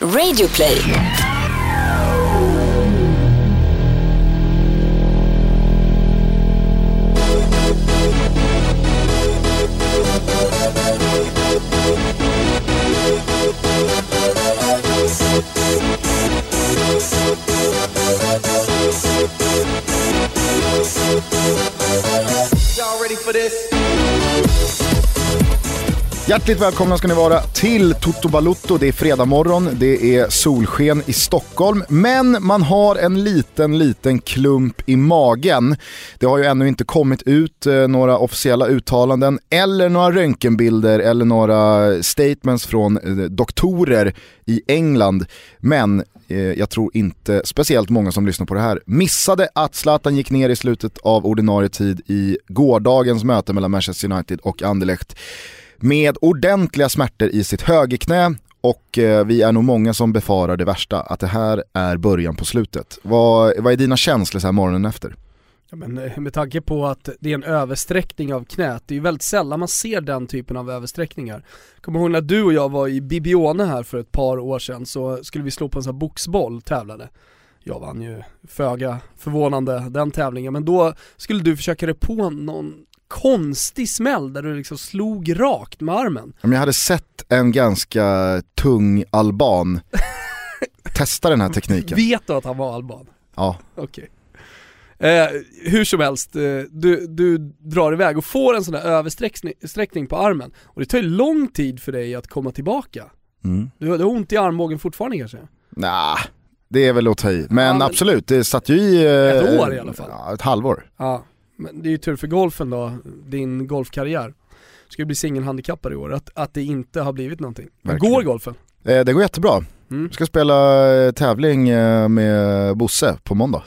Radioplay. Hjärtligt välkomna ska ni vara till Toto Balutto. Det är fredag morgon, det är solsken i Stockholm, men man har en liten, liten klump i magen. Det har ju ännu inte kommit ut eh, några officiella uttalanden eller några röntgenbilder eller några statements från eh, doktorer i England. Men eh, jag tror inte speciellt många som lyssnar på det här missade att Zlatan gick ner i slutet av ordinarie tid i gårdagens möte mellan Manchester United och Anderlecht med ordentliga smärtor i sitt högerknä och eh, vi är nog många som befarar det värsta, att det här är början på slutet. Vad, vad är dina känslor så här morgonen efter? Ja, men eh, med tanke på att det är en översträckning av knät, det är ju väldigt sällan man ser den typen av översträckningar. Kommer ihåg när du och jag var i Bibione här för ett par år sedan så skulle vi slå på en sån här boxboll, tävlade. Jag vann ju föga förvånande den tävlingen, men då skulle du försöka dig på någon konstig smäll där du liksom slog rakt med armen. Om jag hade sett en ganska tung alban testa den här tekniken. Vet du att han var alban? Ja. Okej. Eh, hur som helst, eh, du, du drar iväg och får en sån där översträckning på armen och det tar ju lång tid för dig att komma tillbaka. Mm. Du, har ont i armbågen fortfarande kanske? Nah, det är väl att ta i. Men, Ja, men- absolut, det satt ju i... eh, Ett år i alla fall. Ja, ett halvår. Ja, men det är ju tur för golfen då, din golfkarriär. Ska ju bli singelhandikappad i år, att, att det inte har blivit någonting. Verkligen. går golfen? Eh, det går jättebra. Mm. Ska spela eh, tävling eh, med Bosse på måndag.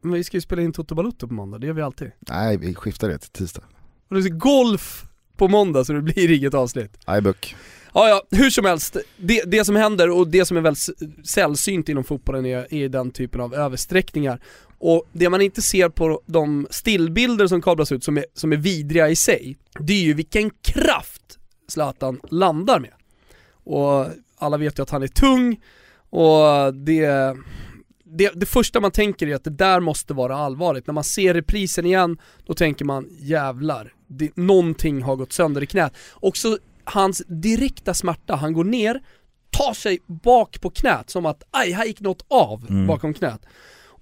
Men vi ska ju spela in Toto Balutto på måndag, det gör vi alltid. Nej, vi skiftar det till tisdag. Och det är golf på måndag så det blir inget avsnitt. Nej, Buck. Ja, ja, hur som helst. Det, det som händer och det som är väldigt sällsynt inom fotbollen är, är den typen av översträckningar. Och det man inte ser på de stillbilder som kablas ut som är, som är vidriga i sig, det är ju vilken kraft Zlatan landar med. Och alla vet ju att han är tung och det, det, det första man tänker är att det där måste vara allvarligt. När man ser reprisen igen, då tänker man jävlar, det, någonting har gått sönder i knät. Också hans direkta smärta, han går ner, tar sig bak på knät som att aj, här gick något av Mm. bakom knät.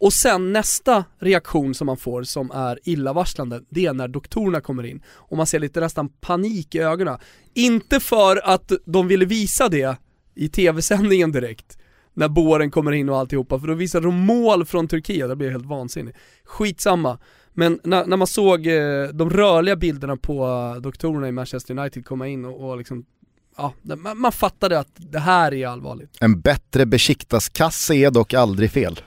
Och sen nästa reaktion som man får som är illavarslande, det är när doktorerna kommer in och man ser lite nästan panik i ögonen. Inte för att de ville visa det i tv-sändningen direkt, när båren kommer in och alltihopa, för då visar de mål från Turkiet, det blir helt vansinnigt. Skitsamma. Men när, när man såg eh, de rörliga bilderna på eh, doktorerna i Manchester United komma in och, och liksom, ja, man, man fattade att det här är allvarligt. En bättre besiktaskasse är dock aldrig fel.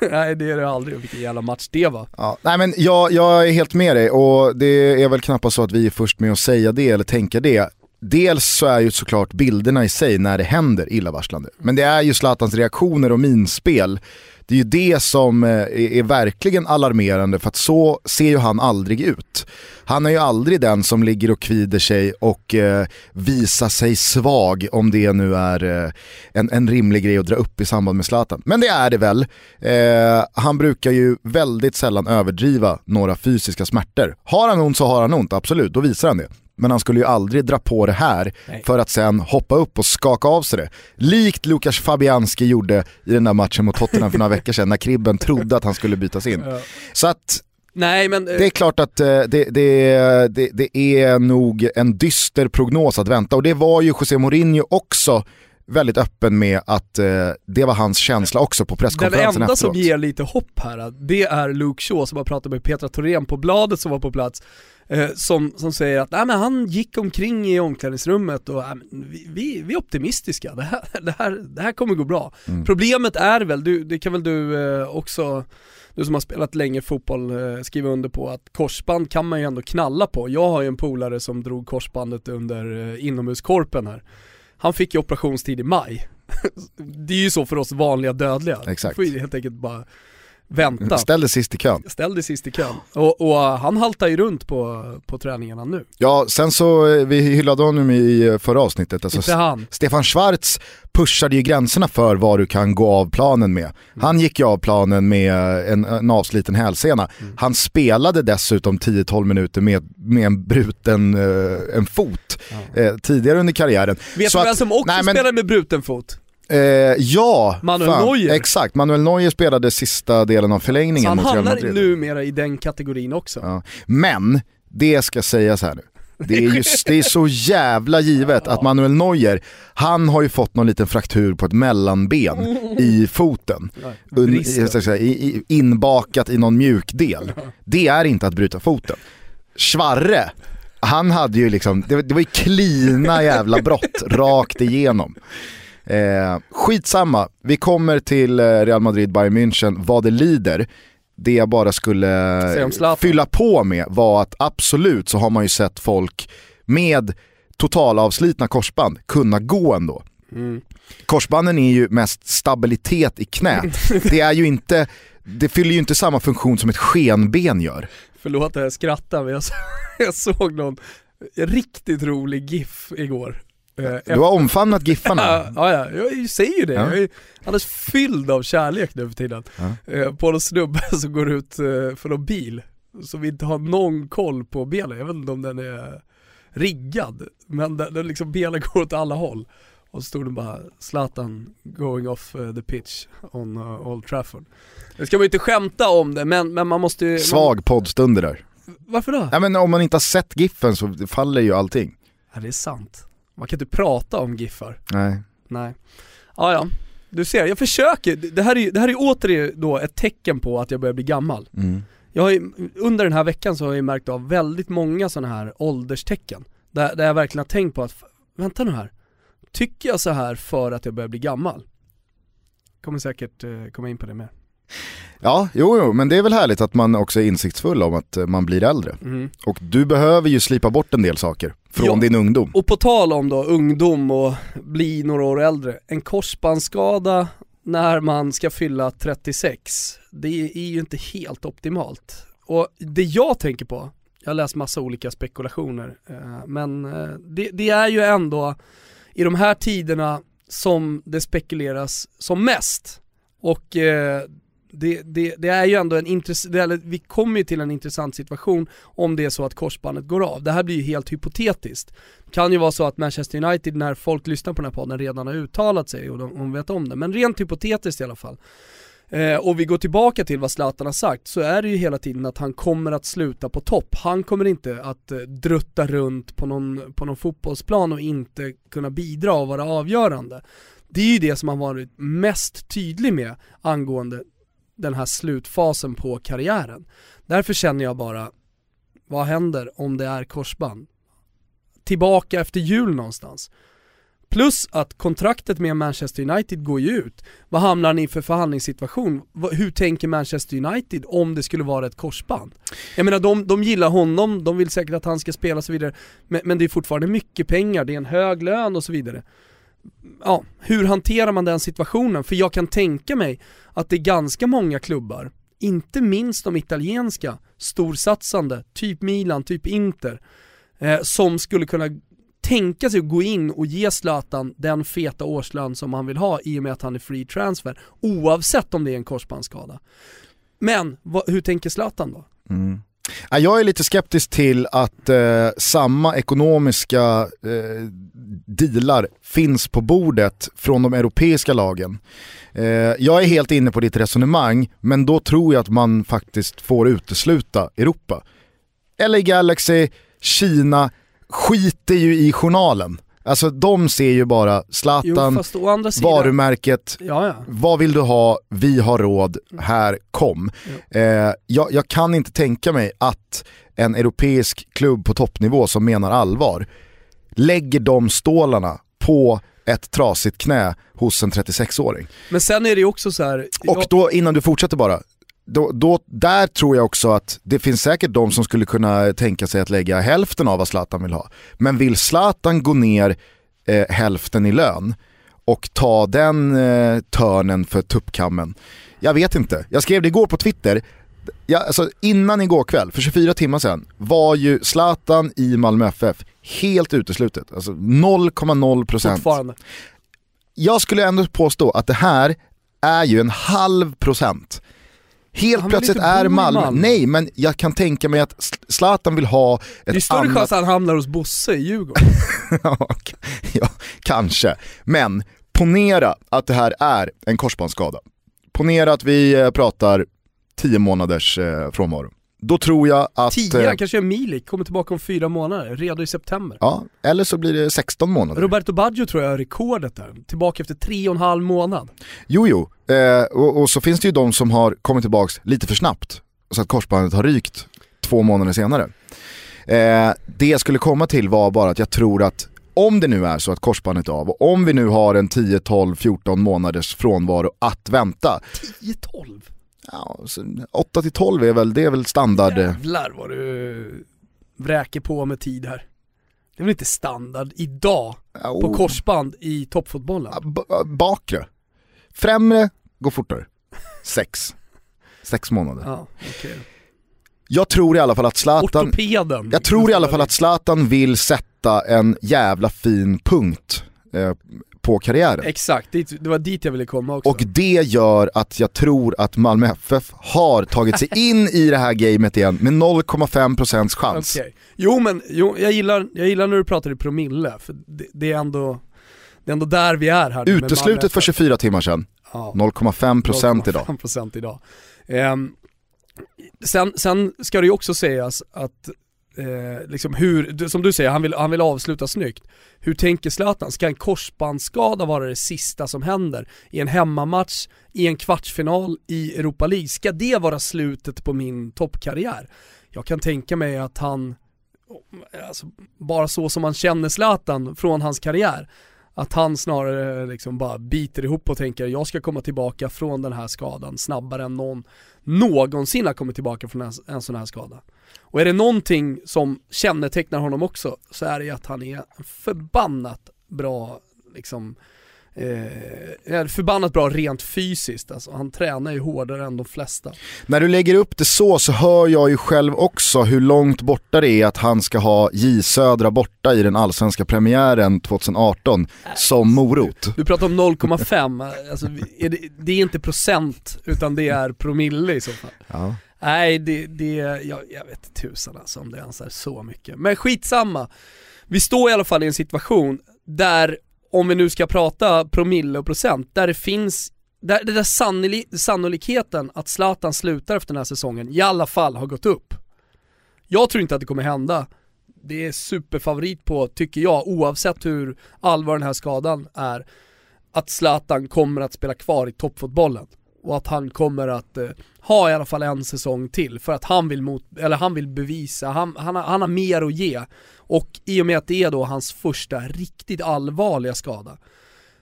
Nej det är det aldrig, vilken jävla match det var. Ja, nej men jag, jag är helt med dig och det är väl knappast så att vi är först med att säga det eller tänka det. Dels så är ju såklart bilderna i sig när det händer illavarslande. Men det är ju Zlatans reaktioner och minspel. Det är ju det som eh, är, verkligen alarmerande för att så ser ju han aldrig ut. Han är ju aldrig den som ligger och kvider sig och eh, visar sig svag om det nu är eh, en, en rimlig grej att dra upp i samband med Zlatan. Men det är det väl. Han brukar ju väldigt sällan överdriva några fysiska smärtor. Har han ont så har han ont, absolut, då visar han det. Men han skulle ju aldrig dra på det här Nej. för att sen hoppa upp och skaka av sig det. Likt Lukas Fabianski gjorde i den där matchen mot Tottenham för några veckor sedan när Kribben trodde att han skulle bytas in. Så att Nej men, eh, det är klart att eh, det, det, det, det är nog en dyster prognos att vänta och det var ju José Mourinho också väldigt öppen med att eh, det var hans känsla också på den presskonferensen enda efteråt. som ger lite hopp här, det är Luke Shaw som har pratat med Petra Thorén på bladet som var på plats. Eh, som, som säger att nej, men han gick omkring i omklädningsrummet och vi, vi, vi är optimistiska, det här, det här, det här kommer gå bra. Mm. Problemet är väl, du, det kan väl du eh, också, du som har spelat länge fotboll, eh, skriva under på att korsband kan man ju ändå knalla på. Jag har ju en polare som drog korsbandet under inomhuskorpen här. Han fick ju operationstid i maj. det är ju så för oss vanliga dödliga. Exakt. Får ju helt enkelt bara vänta. Ställ dig sist i kön. Ställ dig sist i kön. Och, och uh, han haltar ju runt på, på träningarna nu. Ja, sen så, eh, vi hyllade honom i eh, förra avsnittet. Alltså, Inte han. Stefan Schwarz pushade ju gränserna för vad du kan gå av planen med. Han gick ju av planen med en, en avsliten hälsena. Mm. Han spelade dessutom 10-12 minuter med, med en bruten eh, en fot eh, tidigare under karriären. Vet Så du vem som också nej, men- spelar med bruten fot? Eh, ja, Manuel fan, Neuer. Exakt, Manuel Neuer spelade sista delen av Så förlängningen han mot Real hamnar Madrid. numera i den kategorin också. Ja. Men, det ska sägas här nu. Det är, just, det är så jävla givet att Manuel Neuer, han har ju fått någon liten fraktur på ett mellanben i foten. Un, inbakat i någon mjukdel. Det är inte att bryta foten. Schwarre, han hade ju liksom, det, det var ju klina jävla brott rakt igenom. Eh, skitsamma, vi kommer till eh, Real Madrid, Bayern München, vad det lider. Det jag bara skulle Zlatan. fylla på med var att absolut så har man ju sett folk med totalavslitna korsband kunna gå ändå. Mm. Korsbanden är ju mest stabilitet i knät. Det är ju inte, det fyller ju inte samma funktion som ett skenben gör. Förlåt att jag skrattar men jag, jag såg någon riktigt rolig GIF igår. Eh, Du har omfamnat giffarna. Ja, ja, jag säger ju det. Ja. Jag är alldeles fylld av kärlek nu för tiden. Ja. Eh, På någon snubbe som går ut eh, för någon bil, som inte har någon koll på benen. Jag vet inte om den är riggad, men den, den liksom benen går åt alla håll. Och så stod det bara Zlatan going off eh, the pitch on uh, Old Trafford. Det ska man ju inte skämta om det, men, men man måste ju... Svag poddstund det där. Varför då? Ja, men om man inte har sett giffen så faller ju allting. Ja, det är sant. Man kan inte prata om giffar. Nej. Nej. Ja, ja. Du ser, jag försöker. Det här är ju det här är ju återigen då ett tecken på att jag börjar bli gammal. Mm. Jag har ju, under den här veckan så har jag märkt av väldigt många sådana här ålderstecken. Där, där jag verkligen har tänkt på att, vänta nu här. Tycker jag så här för att jag börjar bli gammal? Kommer säkert eh, komma in på det mer. Ja, jo, jo, men det är väl härligt att man också är insiktsfull om att eh, man blir äldre. Mm. Och du behöver ju slipa bort en del saker från Ja. din ungdom. Och på tal om då ungdom och bli några år äldre, en korsbandsskada när man ska fylla 36, det är ju inte helt optimalt. Och det jag tänker på, jag har läst massa olika spekulationer, eh, men eh, det, det är ju ändå i de här tiderna som det spekuleras som mest. Och det, det, det är ju ändå en intressant, vi kommer ju till en intressant situation om det är så att korsbandet går av. Det här blir ju helt hypotetiskt. Det kan ju vara så att Manchester United, när folk lyssnar på den här podden, redan har uttalat sig och de, de vet om det. Men rent hypotetiskt i alla fall. Eh, och vi går tillbaka till vad Zlatan har sagt, så är det ju hela tiden att han kommer att sluta på topp. Han kommer inte att eh, drutta runt på någon, på någon fotbollsplan och inte kunna bidra och vara avgörande. Det är ju det som han varit mest tydlig med angående den här slutfasen på karriären. Därför känner jag bara, vad händer om det är korsband? Tillbaka efter jul någonstans. Plus att kontraktet med Manchester United går ju ut. Vad hamnar ni för förhandlingssituation? Hur tänker Manchester United om det skulle vara ett korsband? Jag menar de, de gillar honom, de vill säkert att han ska spela och så vidare. Men, men det är fortfarande mycket pengar, det är en hög lön och så vidare. Ja, hur hanterar man den situationen? För jag kan tänka mig att det är ganska många klubbar, inte minst de italienska, storsatsande, typ Milan, typ Inter, eh, som skulle kunna tänka sig att gå in och ge Zlatan den feta årslön som han vill ha i och med att han är free transfer, oavsett om det är en korsbandsskada. Men vad, hur tänker Zlatan då? Mm. Jag är lite skeptisk till att eh, samma ekonomiska eh, dealar finns på bordet från de europeiska lagen. Eh, jag är helt inne på ditt resonemang, men då tror jag att man faktiskt får utesluta Europa. LA Galaxy, Kina, skiter ju i journalen. Alltså de ser ju bara Jo Zlatan, andra sidan, varumärket, ja ja. vad vill du ha? Vi har råd, här, kom. Eh, jag, jag kan inte tänka mig att en europeisk klubb på toppnivå som menar allvar lägger de stålarna på ett trasigt knä hos en 36-åring. Men sen är det ju också så här. Och då, innan du fortsätter bara, då, då, där tror jag också att det finns säkert de som skulle kunna tänka sig att lägga hälften av vad Zlatan vill ha. Men vill Zlatan gå ner eh, hälften i lön och ta den eh, törnen för tuppkammen, Jag vet inte. Jag skrev det igår på Twitter. Ja, alltså, innan igår kväll, för 24 timmar sedan, var ju Zlatan i Malmö FF helt uteslutet. Alltså 0,0 procent. Fortfarande. Jag skulle ändå påstå att det här är ju en halv procent. Helt Han plötsligt är Malmö, Malmö. nej men jag kan tänka mig att Zlatan vill ha ett Det är större annat... chans att han hamnar hos Bosse i Djurgården. ja, kanske. Men ponera att det här är en korsbandsskada. Ponera att vi eh, pratar 10 månaders eh, frånvaro. Då tror jag att... Tio, eh, kanske är Milik, kommer tillbaka om fyra månader, redo i september. Ja, eller så blir det 16 månader. Roberto Baggio tror jag har rekordet där, tillbaka efter tre och en halv månad. Jo, jo. Eh, och, och så finns det ju de som har kommit tillbaka lite för snabbt. Så att korsbandet har rykt två månader senare. Eh, det jag skulle komma till var bara att jag tror att om det nu är så att korsbandet är av och om vi nu har en 10, 12, 14 månaders frånvaro att vänta. 10-12? Ja, så 8 till 12 är väl, det är väl standard. Jävlar vad du vräker på med tid här. Det är väl inte standard idag oh, på korsband i toppfotbollen? b- bakre. Främre går fortare. Sex. Sex månader. Ja, okej. Jag tror i alla fall att Zlatan... Ortopeden. Jag tror i alla fall att Zlatan vill sätta en jävla fin punkt eh, på karriären. Exakt, det var dit jag ville komma också. Och det gör att jag tror att Malmö FF har tagit sig in i det här gamet igen med 0,5% chans. Okej. Jo men, jo, jag, gillar, jag gillar när du pratar i promille, för det, det, är ändå, det är ändå där vi är här. Uteslutet för FF. 24 timmar sedan, Ja. 0,5% idag. 0,5% idag. Ehm, sen, sen ska det ju också sägas att, eh, liksom hur, som du säger, han vill, han vill avsluta snyggt. Hur tänker Zlatan? Ska en korsbandsskada vara det sista som händer i en hemmamatch, i en kvartsfinal i Europa League? Ska det vara slutet på min toppkarriär? Jag kan tänka mig att han, alltså, bara så som man känner Zlatan från hans karriär, att han snarare liksom bara biter ihop och tänker jag ska komma tillbaka från den här skadan snabbare än någon någonsin har kommit tillbaka från en, en sån här skada. Och är det någonting som kännetecknar honom också så är det att han är förbannat bra liksom Eh, förbannat bra rent fysiskt alltså. Han tränar ju hårdare än de flesta. När du lägger upp det så så hör jag ju själv också hur långt borta det är att han ska ha J Södra borta i den allsvenska premiären 2018 som morot. Du pratar om 0,5, alltså, det, det är inte procent utan det är promille i så fall. Ja. Nej, det, det jag, jag vet tusan alltså om det ens är så mycket. Men skitsamma. Vi står i alla fall i en situation där, om vi nu ska prata promille och procent, där det finns, där, där sannoli, sannolikheten att Zlatan slutar efter den här säsongen i alla fall har gått upp. Jag tror inte att det kommer hända. Det är superfavorit på, tycker jag, oavsett hur allvar den här skadan är, att Zlatan kommer att spela kvar i toppfotbollen och att han kommer att eh, ha i alla fall en säsong till för att han vill, mot, eller han vill bevisa, han, han, har, han har mer att ge. Och i och med att det är då hans första riktigt allvarliga skada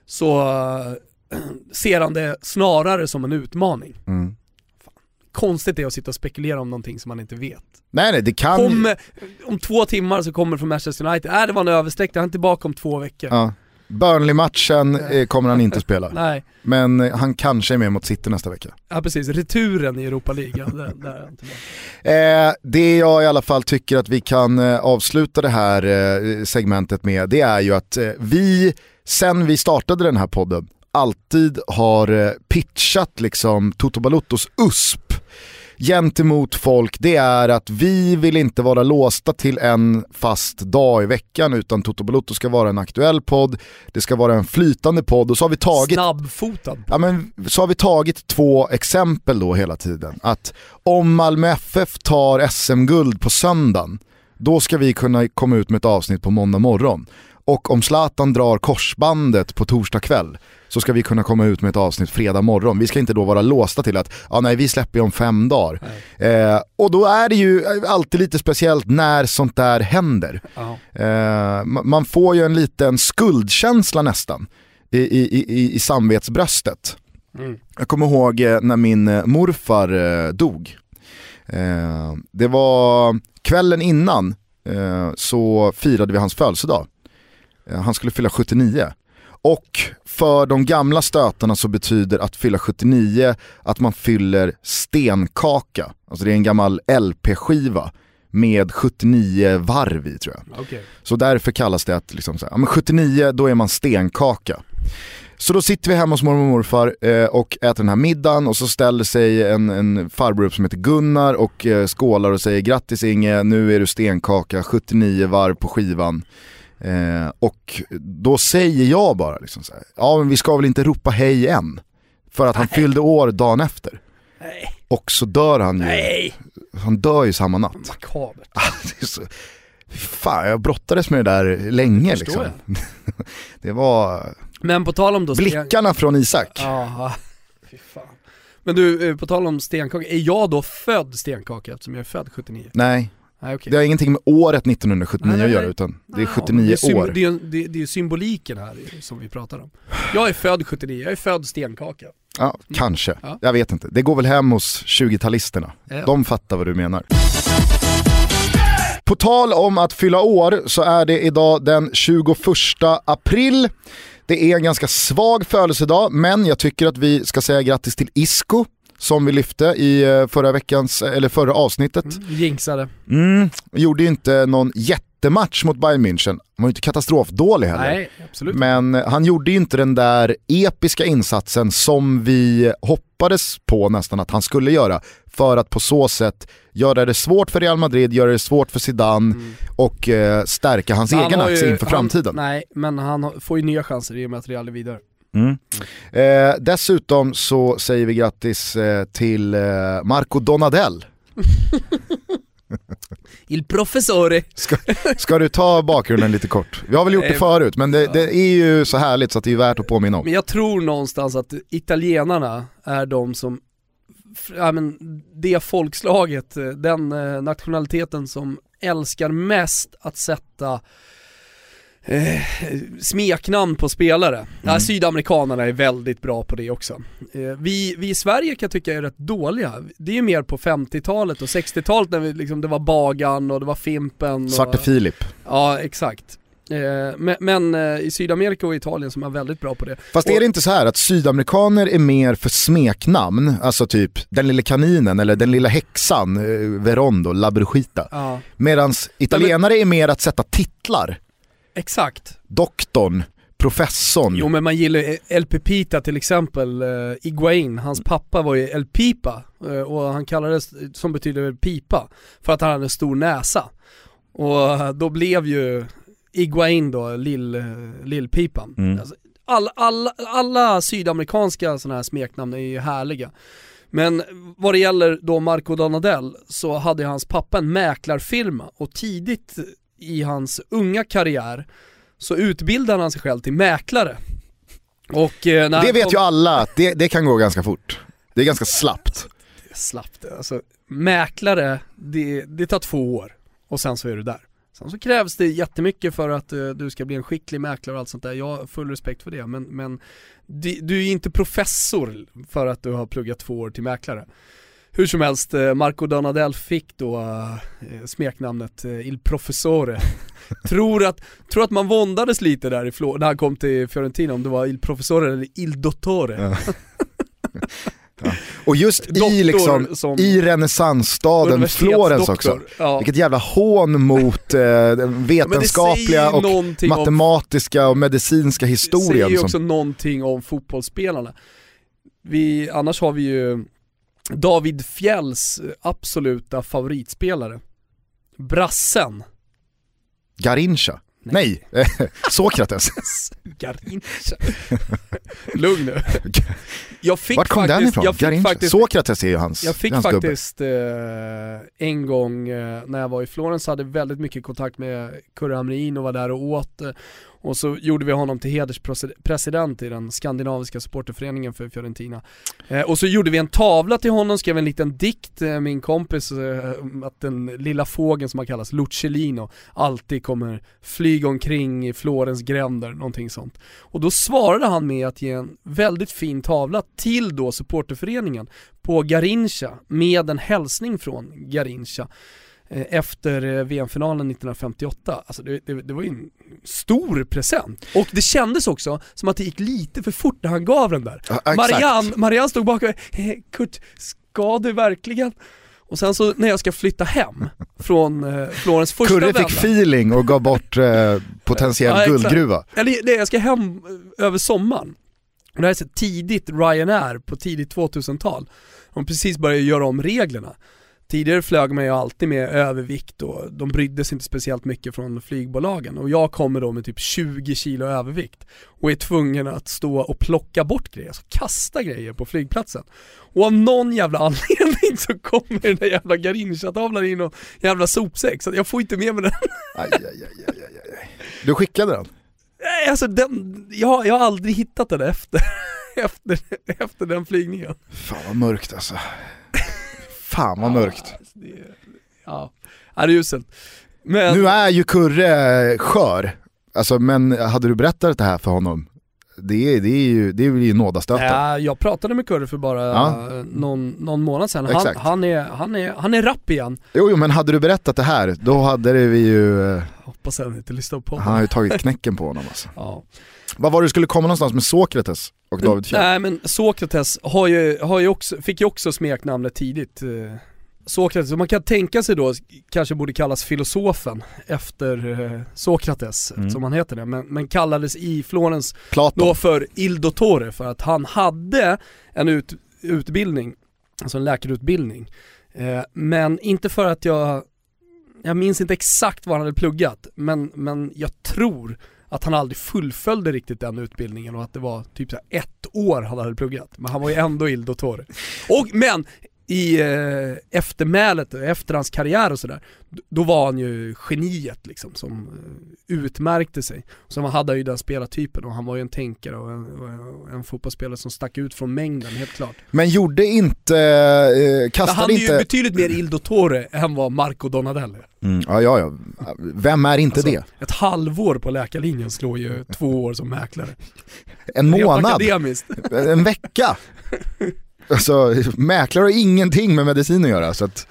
så eh, ser han det snarare som en utmaning. Mm. Konstigt det är att sitta och spekulera om någonting som man inte vet. Nej nej, det kan. Kom, om två timmar så kommer från Manchester United, äh, det var en översträckning, han är tillbaka om två veckor. Ja. Burnley-matchen eh, kommer han inte spela. Nej, Men eh, han kanske är med mot City nästa vecka. ja precis, returen i Europa League, där, där. Eh, det jag i alla fall tycker att vi kan eh, avsluta det här segmentet med, det är ju att vi, sen vi startade den här podden, alltid har pitchat liksom Toto Balottos USP gentemot folk, det är att vi vill inte vara låsta till en fast dag i veckan utan Toto Balotto ska vara en aktuell podd, det ska vara en flytande podd och så har vi tagit Snabbfotad. Ja, men så har vi tagit två exempel då hela tiden. Att om Malmö FF tar SM-guld på söndagen, då ska vi kunna komma ut med ett avsnitt på måndag morgon. Och om Zlatan drar korsbandet på torsdag kväll så ska vi kunna komma ut med ett avsnitt fredag morgon. Vi ska inte då vara låsta till att ja, nej, vi släpper om fem dagar. Eh, och då är det ju alltid lite speciellt när sånt där händer. Eh, ma- man får ju en liten skuldkänsla nästan i, i, i, i samvetsbröstet. Mm. Jag kommer ihåg eh, när min eh, morfar eh, dog. Eh, det var kvällen innan så firade vi hans födelsedag. Han skulle fylla 79. Och för de gamla stötarna så betyder att fylla 79 att man fyller stenkaka. Alltså det är en gammal LP-skiva med 79 varv i tror jag. Okay. Så därför kallas det att liksom så här, ja, men 79 då är man stenkaka. Så då sitter vi hemma hos mormor och morfar eh, och äter den här middagen och så ställer sig en, en farbror upp som heter Gunnar och eh, skålar och säger grattis Inge, nu är du stenkaka, 79 varv på skivan. Eh, och då säger jag bara liksom så här, ja men vi ska väl inte ropa hej än. För att han Nej. fyllde år dagen efter. Nej. Och så dör han ju, Nej! han dör ju samma natt. Makabert. Ah, fan jag brottades med det där länge liksom. Det var Men på tal om då blickarna från Isak. Ja, fy fan. Men du, eh, på tal om stenkaka, är jag då född stenkaka eftersom jag är född 79? Nej, Okej. det har ingenting med året 1979 Nej, nej, att göra utan det är Ja, 79 det är år. Det är, det, det är symboliken här som vi pratar om. Jag är född 79, jag är född stenkaka. Ja, kanske. Ja. Jag vet inte. Det går väl hem hos 20-talisterna. Ja. De fattar vad du menar. På tal om att fylla år så är det idag den 21 april. Det är en ganska svag födelsedag men jag tycker att vi ska säga grattis till Isco som vi lyfte i eh, förra veckans, eller förra avsnittet. Mm, jinxade. Mm, gjorde ju inte någon jättematch mot Bayern München. Han var ju inte katastrofdålig heller. Nej, absolut. Men han gjorde ju inte den där episka insatsen som vi hoppades på nästan att han skulle göra. För att på så sätt göra det svårt för Real Madrid, göra det svårt för Zidane Mm. och eh, stärka hans han egen aktie inför han, framtiden. Nej, men han får ju nya chanser i och med att Real är vidare. Mm. Eh, dessutom så säger vi grattis eh, till eh, Marco Donadell. Il professore. Ska, ska du ta bakgrunden lite kort? Vi har väl gjort det Eh, förut men det, det är ju så härligt så att det är värt att påminna om. Men jag tror någonstans att italienarna är de som, ja, men det folkslaget, eh, den eh, nationaliteten som älskar mest att sätta eh, smeknamn på spelare. Ja, Mm. sydamerikanerna är väldigt bra på det också. Eh, vi, vi i Sverige kan jag tycka är rätt dåliga. Det är ju mer på 50-talet och 60-talet när vi, liksom, det var Bagan och det var Fimpen. Och, Svarte Filip. Ja, exakt. Eh, men men eh, i Sydamerika och Italien som är väldigt bra på det. Fast är det inte så här att sydamerikaner är mer för smeknamn, alltså typ den lilla kaninen eller den lilla häxan, eh, Verondo, La Brujita. Ja, Medan italienare är mer att sätta titlar. Exakt. Doktorn, professorn. Jo men man gillar ju El Pepita till exempel, eh, Iguain, hans pappa var ju El Pipa eh, och han kallades, som betyder pipa, för att han hade en stor näsa. Och då blev ju Iguain då Lill, eh, Lillpipan. Mm. Alltså, alla, alla, alla sydamerikanska sådana här smeknamn är ju härliga. Men vad det gäller då Marco Donadell så hade hans pappa en mäklarfirma och tidigt i hans unga karriär så utbildade han sig själv till mäklare. Och eh, Det vet kom- ju alla att det, det kan gå ganska fort. Det är ganska slappt. Slappt det. Alltså, mäklare, det, det tar två år och sen så är du där. Sen så krävs det jättemycket för att eh, du ska bli en skicklig mäklare och allt sånt där. Jag har full respekt för det, men, men di- du är inte professor för att du har pluggat två år till mäklare. Hur som helst, eh, Marco Donadell fick då eh, smeknamnet eh, Il Professore. tror, att, tror att man våndades lite där i Flå- när han kom till Fiorentina, om det var Il Professore eller Il Dottore. Ja. Och just Doktor i, liksom, som i renässansstaden Florens också. Ja. Vilket jävla hån mot eh, den det vetenskapliga och någonting om matematiska och medicinska Det historien. säger ju som- också någonting om fotbollsspelarna. Vi, annars har vi ju David Fjälls absoluta favoritspelare. Brassen. Garincha. Nej, Sokrates. Garincha. Lugn nu. Jag fick Vart kom faktiskt, den ifrån? Jag fick Garincha? faktiskt, Sokrates är ju hans, jag fick hans faktiskt eh, en gång eh, när jag var i Florens, hade väldigt mycket kontakt med Kurre Hamrin och var där och åt. Eh, och så gjorde vi honom till hederspresident i den skandinaviska supporterföreningen för Fiorentina. Eh, och så gjorde vi en tavla till honom, skrev en liten dikt, eh, min kompis, eh, att den lilla fågeln som han kallas, Lucellino, alltid kommer flyga omkring i Florens gränder, någonting sånt. Och då svarade han med att ge en väldigt fin tavla till då supporterföreningen på Garincha med en hälsning från Garincha eh, efter eh, VM-finalen 1958. Alltså det, det, det, var ju en stor present. Och det kändes också som att det gick lite för fort när han gav den där. Ja. Marianne, Marianne stod bakom mig, Kurt, ska du verkligen? Och sen så när jag ska flytta hem från eh, Florens första Kurre vända. fick feeling och gav bort eh, potentiell Ja, guldgruva. Eller nej, jag ska hem eh, över sommaren. Och det här är så tidigt Ryanair på tidigt 2000-tal. De precis började göra om reglerna. Tidigare flög man ju alltid med övervikt och de brydde sig inte speciellt mycket från flygbolagen och jag kommer då med typ 20 kilo övervikt och är tvungen att stå och plocka bort grejer, alltså kasta grejer på flygplatsen. Och av någon jävla anledning så kommer den där jävla Garincha-tavlan in och jävla sopsäck så jag får inte med mig den. Aj, aj, aj, aj, aj, aj. Du skickade den? Nej, alltså den, jag, jag har aldrig hittat den efter, efter, efter den flygningen. Fan vad mörkt alltså. Fan vad mörkt. Det, ja, det är uselt. Men, Nu är ju Kurre skör, alltså, men hade du berättat det här för honom, det, är, det, är ju, det blir ju nådastöten. ja, jag pratade med Kurre för bara Ja. någon, någon månad sedan. Han, han, är, han, är, han är rapp igen. Jo, jo men hade du berättat det här, då hade det vi ju, eh, Hoppas han inte lyssnar på han har ju tagit knäcken på honom alltså. Ja. Vad var det du skulle komma någonstans med Sokrates och David Fjell? Nej men Sokrates har ju, har ju också, fick ju också smeknamnet tidigt. eh, Sokrates, man kan tänka sig då, kanske borde kallas filosofen efter eh, Sokrates, Mm. som han heter det, men, men kallades i Florens Platon. då för Il Dottore för att han hade en ut, utbildning, alltså en läkarutbildning. Eh, men inte för att jag, jag minns inte exakt vad han hade pluggat, men, men jag tror att han aldrig fullföljde riktigt den utbildningen och att det var typ så här ett år han hade pluggat. Men han var ju ändå Il Dottore. Och, men i eh, eftermälet, efter hans karriär och sådär, då var han ju geniet liksom som eh, utmärkte sig. Han hade ju den spelartypen och han var ju en tänkare och en, och en fotbollsspelare som stack ut från mängden, helt klart. Men gjorde inte, eh, Men han kastade är ju inte... betydligt mer Il Dottore än vad Marco Donadell är. Mm, ja, ja, ja. Vem är inte Alltså, det? Ett halvår på läkarlinjen slår ju två år som mäklare. En månad? En vecka? Alltså, mäklare har ingenting med medicin att göra. Så att,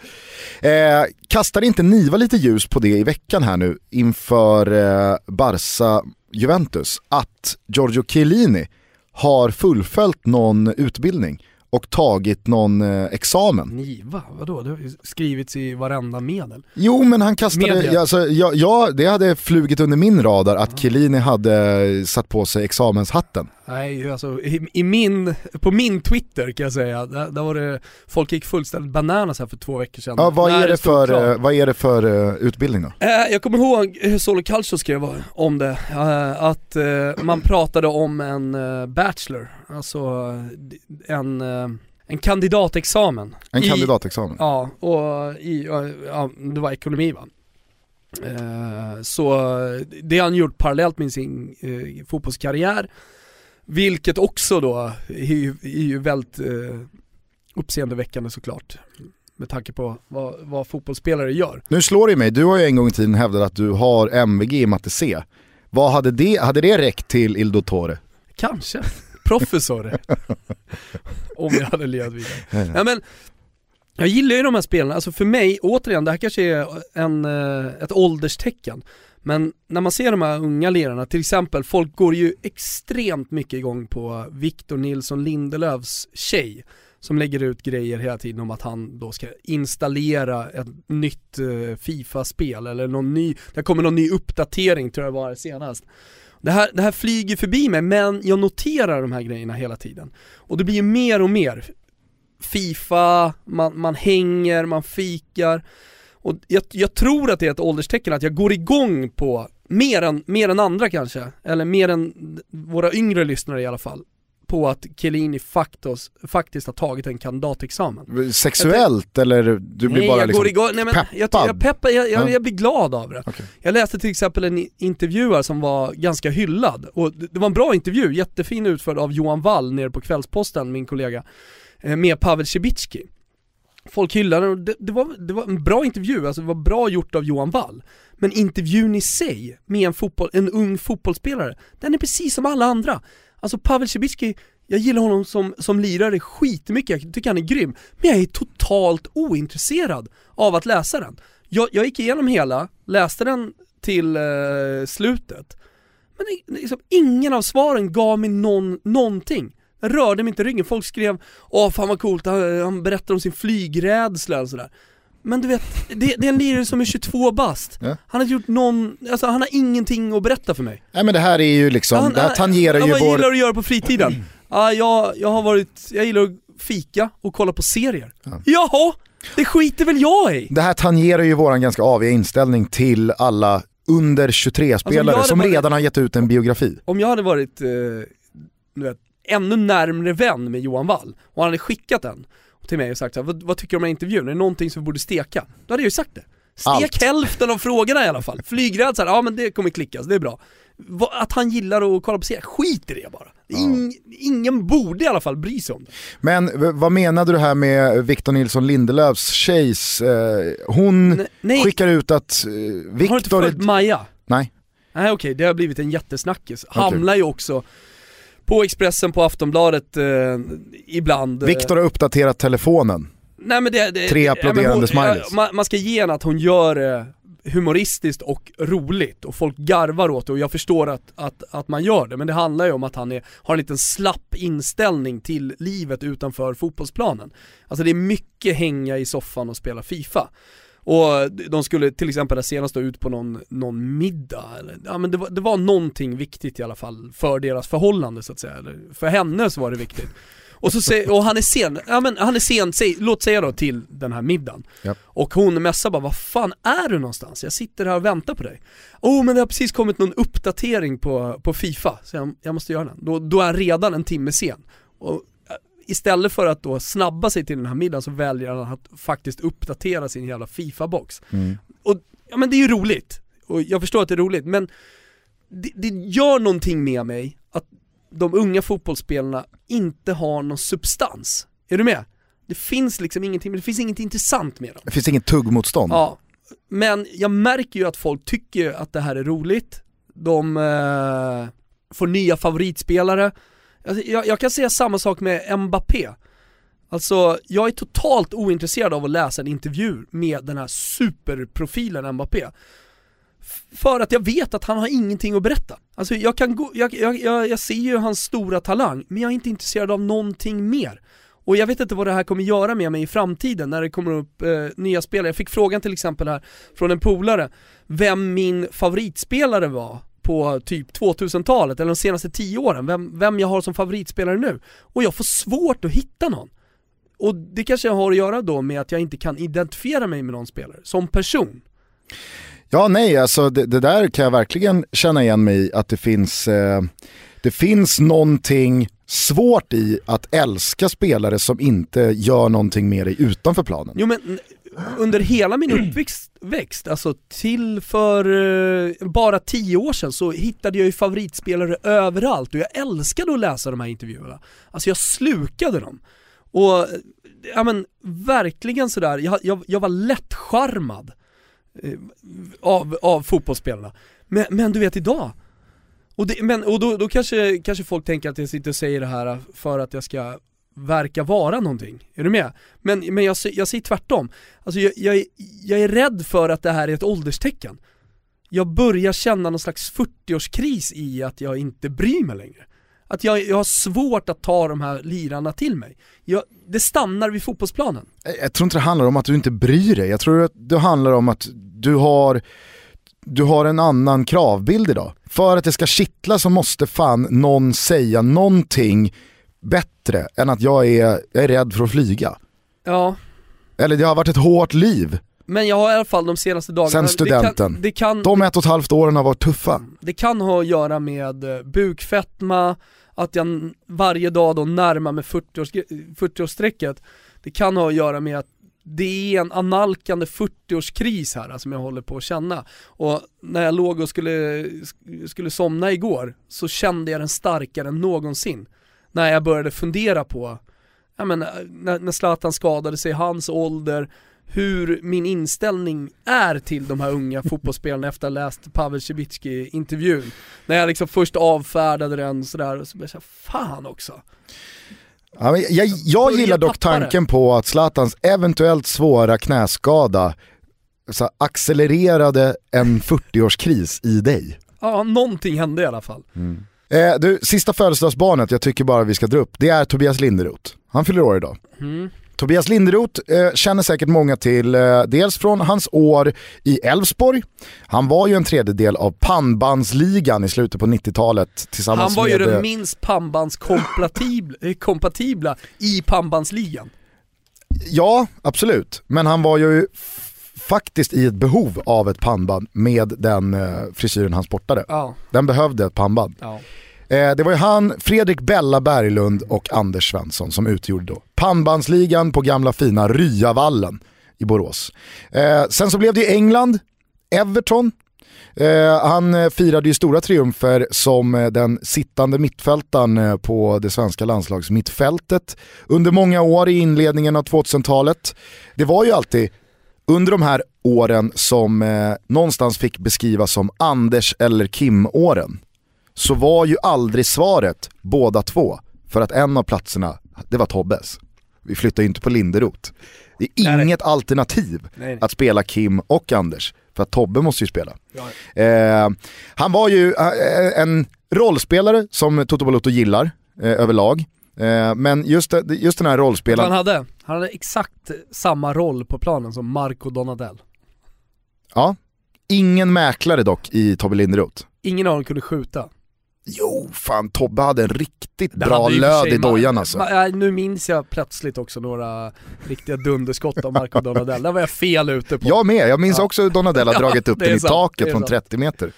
eh, kastade inte Niva lite ljus på det i veckan här nu inför eh, Barca-Juventus? Att Giorgio Chiellini har fullföljt någon utbildning och tagit någon eh, examen. Niva, vadå? Det har ju skrivits i varenda medel. Jo men han kastade, ja, alltså, ja, ja det hade flugit under min radar att Chiellini hade satt på sig examenshatten. Nej, alltså i, i min, på min Twitter kan jag säga, där, där var det, folk gick fullständigt bananas här för två veckor sedan. Ja, vad, är det för, eh, vad är det för eh, utbildning då? Eh, jag kommer ihåg hur Solo Calcio skrev om det, eh, att eh, man pratade om en eh, bachelor, alltså eh, en, eh, en kandidatexamen. En I- kandidatexamen? Ja, och i, ja, det var ekonomi va? Eh, så det har han gjort parallellt med sin eh, fotbollskarriär, vilket också då är ju, är ju väldigt eh, uppseendeväckande såklart. Med tanke på vad, vad fotbollsspelare gör. Nu slår det mig, du har ju en gång i tiden hävdat att du har MVG i matte C. Vad hade det, hade det räckt till Il Dottore? Kanske. Professor. Om jag hade levat vidare. Ja, men, jag gillar ju de här spelarna, alltså för mig, återigen, det här kanske är en, eh, ett ålderstecken. Men när man ser de här unga lirarna, till exempel, folk går ju extremt mycket igång på Victor Nilsson Lindelöfs tjej som lägger ut grejer hela tiden om att han då ska installera ett nytt eh, Fifa-spel eller någon ny, det kommer någon ny uppdatering tror jag var senast. Det här, det här flyger förbi mig men jag noterar de här grejerna hela tiden. Och det blir ju mer och mer. Fifa, man, man hänger, man fikar. Och jag, jag tror att det är ett ålderstecken att jag går igång på, mer än, mer än andra kanske, eller mer än våra yngre lyssnare i alla fall, på att Chiellini faktos, faktiskt har tagit en kandidatexamen. Sexuellt eller du blir nej, bara jag liksom går igång, nej men jag, peppad? jag, peppar, jag, jag, Ja. jag blir glad av det. Okej. Jag läste till exempel en intervju här som var ganska hyllad, och det det var en bra intervju, jättefin utförd av Johan Wall nere på Kvällsposten, min kollega, eh, med Pavel Cibicki. Folk hyllade den och det, det, var, det var en bra intervju, alltså det var bra gjort av Johan Wall. Men intervjun i sig, med en, fotboll, en ung fotbollsspelare, den är precis som alla andra. Alltså Pavel Cibicki, jag gillar honom som, som lirare skitmycket, jag tycker han är grym, men jag är totalt ointresserad av att läsa den. Jag, jag gick igenom hela, läste den till eh, slutet, men liksom, ingen av svaren gav mig någon, någonting. Jag rörde mig inte i ryggen, folk skrev Åh fan vad coolt, han, han berättar om sin flygrädsla och sådär Men du vet, det, det är en lirare som är 22 bast Ja. Han har gjort någon, alltså han har ingenting att berätta för mig Nej men det här är ju liksom, han, det här tangerar han, ju Vad vår... gillar du att göra på fritiden? Ja, jag, jag har varit, jag gillar att fika och kolla på serier Ja. Jaha, det skiter väl jag i? Det här tangerar ju våran ganska aviga inställning till alla under 23-spelare Alltså, som varit- redan har gett ut en biografi. Om jag hade varit, eh, du vet, ännu närmre vän med Johan Wall och han hade skickat den till mig och sagt så här, vad, vad tycker du om den här intervjun? Är det någonting som vi borde steka? Då hade jag ju sagt det. Stek Allt. hälften av frågorna i alla fall. Flygrädsla, ja men det kommer klickas, det är bra. Att han gillar att kolla på serier, skit i det bara. Ing, Ingen borde i alla fall bry sig om det. Men vad menade du här med Victor Nilsson Lindelöfs tjejs, eh, hon Nej, nej. skickar ut att eh, har du inte Victor... följt Maja? Nej. Nej okej, det har blivit en jättesnackis. Hamnar ju också på Expressen, på Aftonbladet eh, ibland. eh, Victor har uppdaterat telefonen. Nej men det, det Tre applåderande hon- smileys. man, man ska ge henne att hon gör det humoristiskt och roligt och folk garvar åt det och jag förstår att, att, att man gör det men det handlar ju om att han är, har en liten slapp inställning till livet utanför fotbollsplanen. Alltså det är mycket hänga i soffan och spela FIFA. Och de skulle till exempel senast då ut på någon, någon middag, eller, ja men det var, det var någonting viktigt i alla fall för deras förhållande så att säga, eller för henne så var det viktigt. Och, så säger, och han är sen, ja men han är sen, säg, låt säga då till den här middagen. Ja. Och hon messar bara, vad fan är du någonstans? Jag sitter här och väntar på dig. Oh men det har precis kommit någon uppdatering på, på Fifa, så jag, jag måste göra den. Då, då är han redan en timme sen. Och istället för att då snabba sig till den här middagen så väljer han att faktiskt uppdatera sin jävla Fifa-box. Mm. Och ja men det är ju roligt, och jag förstår att det är roligt, men det, det gör någonting med mig att de unga fotbollsspelarna inte har någon substans. Är du med? Det finns liksom ingenting, det finns inget intressant med dem. Det finns inget tuggmotstånd. Ja, men jag märker ju att folk tycker att det här är roligt, de eh, får nya favoritspelare. Alltså, jag, jag kan säga samma sak med Mbappé. Alltså, jag är totalt ointresserad av att läsa en intervju med den här superprofilen Mbappé. För att jag vet att han har ingenting att berätta. Alltså jag kan gå, jag, jag, jag, jag ser ju hans stora talang, men jag är inte intresserad av någonting mer. Och jag vet inte vad det här kommer göra med mig i framtiden när det kommer upp eh, nya spelare. Jag fick frågan till exempel här från en polare, vem min favoritspelare var på typ 2000-talet eller de senaste 10 åren, vem, vem jag har som favoritspelare nu. Och jag får svårt att hitta någon. Och det kanske har att göra då med att jag inte kan identifiera mig med någon spelare, som person. Ja, nej, alltså det, det där kan jag verkligen känna igen mig i, att det finns, eh, det finns någonting svårt i att älska spelare som inte gör någonting med dig utanför planen. Jo men under hela min uppväxt, alltså till för eh, bara tio år sedan så hittade jag ju favoritspelare överallt och jag älskade att läsa de här intervjuerna. Alltså jag slukade dem. Och ja men verkligen sådär, jag, jag, jag var lättcharmad eh, av, av fotbollsspelarna. Men, men du vet idag, och, det, men, och då, då kanske, kanske folk tänker att jag sitter och säger det här för att jag ska verka vara någonting. Är du med? Men, men jag, jag säger tvärtom. Alltså jag, jag, är- jag är rädd för att det här är ett ålderstecken. Jag börjar känna någon slags 40-årskris i att jag inte bryr mig längre. Att jag, jag har svårt att ta de här lirarna till mig. Jag, det stannar vid fotbollsplanen. Jag tror inte det handlar om att du inte bryr dig, jag tror att det handlar om att du har, du har en annan kravbild idag. För att det ska kittla så måste fan någon säga någonting bättre än att jag är, jag är rädd för att flyga. Ja, Eller det har varit ett hårt liv. men jag har i alla fall de senaste dagarna... Sen studenten. Det kan, det kan, De ett och ett halvt åren har varit tuffa. Det kan ha att göra med eh, bukfetma, att jag varje dag då närmar mig 40-års- 40-årsstrecket. Det kan ha att göra med att det är en analkande 40-årskris här som jag håller på att känna. Och när jag låg och skulle, skulle somna igår så kände jag den starkare än någonsin. När jag började fundera på, ja men eh, när, när Zlatan skadade sig, hans ålder, hur min inställning är till de här unga fotbollsspelarna efter att ha läst Pavel Cibicki intervjun När jag liksom först avfärdade den sådär och så blev jag så här, fan också. Ja, jag, jag Börja gillar dock tanken på att Zlatans eventuellt svåra knäskada så accelererade en 40-årskris i dig. Ja, någonting hände i alla fall. Mm. Eh, du, sista födelsedagsbarnet jag tycker bara vi ska dra upp, det är Tobias Linderoth. Han fyller år idag. Mm. Tobias Linderoth eh, känner säkert många till, eh, dels från hans år i Elfsborg. Han var ju en tredjedel av pannbandsligan i slutet på 90-talet tillsammans Han var ju med... den eh, minst pannbandskompatibla i pannbandsligan. Ja, absolut. Men han var ju faktiskt i ett behov av ett pannband med den eh, frisyren han sportade. Ja, Den behövde ett pannband. ja. Eh, det var ju han, Fredrik Bella Berglund och Anders Svensson som utgjorde då pannbandsligan på gamla fina Ryavallen i Borås. Eh, sen så blev det ju England, Everton. Eh, han eh, firade ju stora triumfer som eh, den sittande mittfältaren på det svenska landslagsmittfältet under många år i inledningen av 2000-talet. Det var ju alltid under de här åren som eh, någonstans fick beskrivas som Anders eller Kim-åren så var ju aldrig svaret båda två. För att en av platserna, det var Tobbes. Vi flyttar ju inte på Linderoth. Det är Nej, nej. inget alternativ Nej, nej. att spela Kim och Anders. För att Tobbe måste ju spela. Ja. Eh, han var ju eh, en rollspelare som Toto Balotto gillar eh, överlag. Eh, men just, det- just den här du vad rollspelaren, han hade? Han hade exakt samma roll på planen som Marco Donadell. ja. Ingen mäklare dock i Tobbe Linderoth. Ingen av dem kunde skjuta. Jo, fan Tobbe hade en riktigt Det bra löd i dojan alltså. Ma- nej, nu minns jag plötsligt också några riktiga dunderskott av Marco Donadell. Där var jag fel ute på. Jag med, jag minns Ja. också hur Donadell har Ja, dragit upp den i sant, taket från sant. 30 meter.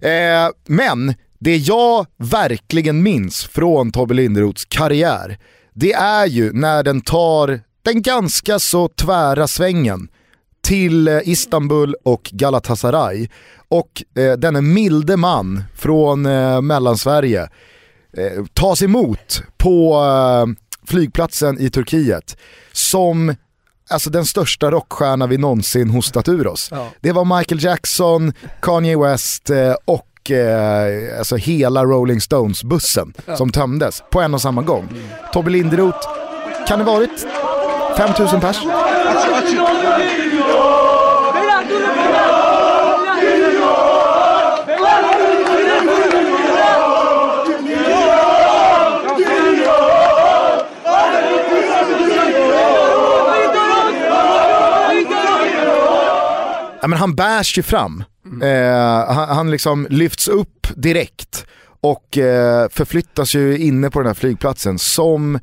Eh, men det jag verkligen minns från Tobbe Linderoths karriär, det är ju när den tar den ganska så tvära svängen till eh, Istanbul och Galatasaray. Och eh, denne milde man från eh, Mellansverige eh, tas emot på eh, flygplatsen i Turkiet som alltså den största rockstjärna vi någonsin hostat ur oss. Ja. Det var Michael Jackson, Kanye West eh, och eh, alltså hela Rolling Stones-bussen som tömdes på en och samma gång. Tobbe Linderoth, kan det varit 5000 pers? Ja, men han bärs ju fram. Eh, han, han liksom lyfts upp direkt och eh, förflyttas ju inne på den här flygplatsen som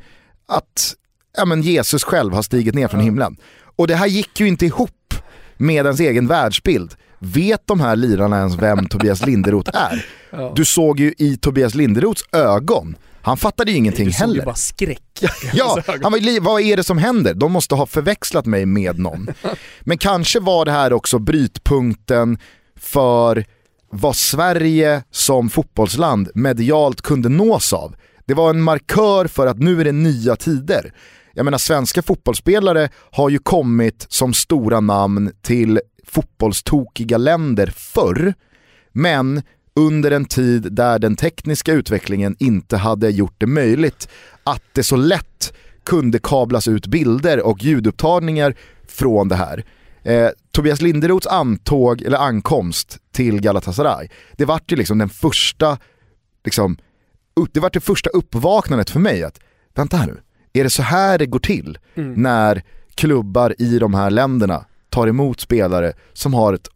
att ja, men Jesus själv har stigit ner från himlen. Och det här gick ju inte ihop med ens egen världsbild. Vet de här lirarna ens vem Tobias Linderoth är? Ja. Du såg ju i Tobias Linderoths ögon, han fattade ju ingenting du såg heller. bara skräck. Ja, han var, vad är det som händer? De måste ha förväxlat mig med någon. Men kanske var det här också brytpunkten för vad Sverige som fotbollsland medialt kunde nås av. Det var en markör för att nu är det nya tider. Jag menar svenska fotbollsspelare har ju kommit som stora namn till fotbollstokiga länder förr. Men under en tid där den tekniska utvecklingen inte hade gjort det möjligt att det så lätt kunde kablas ut bilder och ljudupptagningar från det här. Eh, Tobias Linderoths antåg, eller ankomst till Galatasaray, det vart ju liksom den första, liksom, det vart det första uppvaknandet för mig att, vänta här nu, är det så här det går till när klubbar i de här länderna tar emot spelare som har ett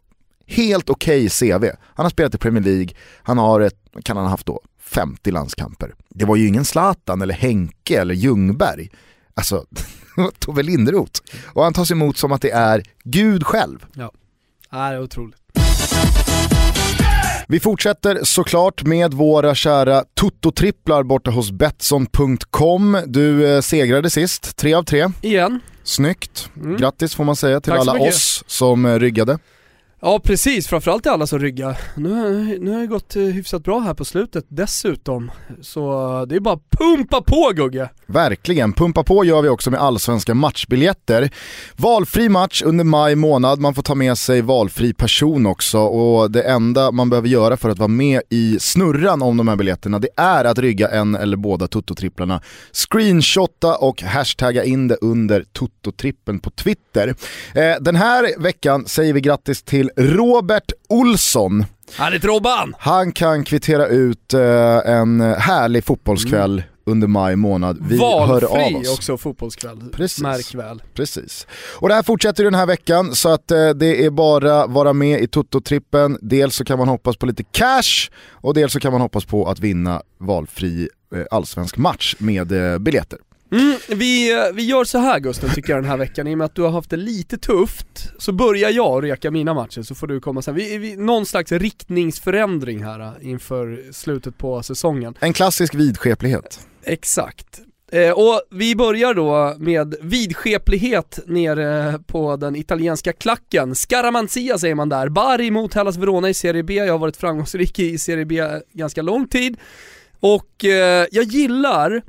helt okej CV. Han har spelat i Premier League, han har ett, kan han ha haft då, 50 landskamper. Det var ju ingen Zlatan eller Henke eller Ljungberg. Alltså, Tove Linderoth. Och han tas emot som att det är Gud själv. Ja. Det är otroligt. Vi fortsätter såklart med våra kära Toto-tripplar borta hos Betsson.com. Du eh, segrade sist, tre av tre. Igen. Snyggt. Mm. Grattis får man säga till Tack alla oss som eh, ryggade. Ja precis, framförallt till alla som ryggar. Nu, nu har det gått eh, hyfsat bra här på slutet dessutom. Så eh, det är bara pumpa på Gugge! Verkligen, pumpa på gör vi också med allsvenska matchbiljetter. Valfri match under maj månad, man får ta med sig valfri person också och det enda man behöver göra för att vara med i snurran om de här biljetterna det är att rygga en eller båda Toto-tripplarna. Screenshotta och hashtagga in det under Toto-trippen på Twitter. Eh, den här veckan säger vi grattis till Robert Olsson. Härligt Robban! Han kan kvittera ut eh, en härlig fotbollskväll mm. under maj månad. Vi Valfri hör av oss. också fotbollskväll, Precis. märk väl. Precis. Och det här fortsätter den här veckan så att eh, det är bara vara med i Toto-trippen. Dels så kan man hoppas på lite cash och dels så kan man hoppas på att vinna valfri eh, allsvensk match med eh, biljetter. Mm, vi, eh, vi gör så här Gusten tycker jag den här veckan, i och med att du har haft det lite tufft, så börjar jag reka mina matcher så får du komma sen. Vi, vi, någon slags riktningsförändring här eh, inför slutet på säsongen. En klassisk vidskeplighet. Exakt. Eh, och vi börjar då med vidskeplighet nere på den italienska klacken. Scaramanzia säger man där. Bari mot Hellas Verona i Serie B. Jag har varit framgångsrik i Serie B ganska lång tid. Och eh, jag gillar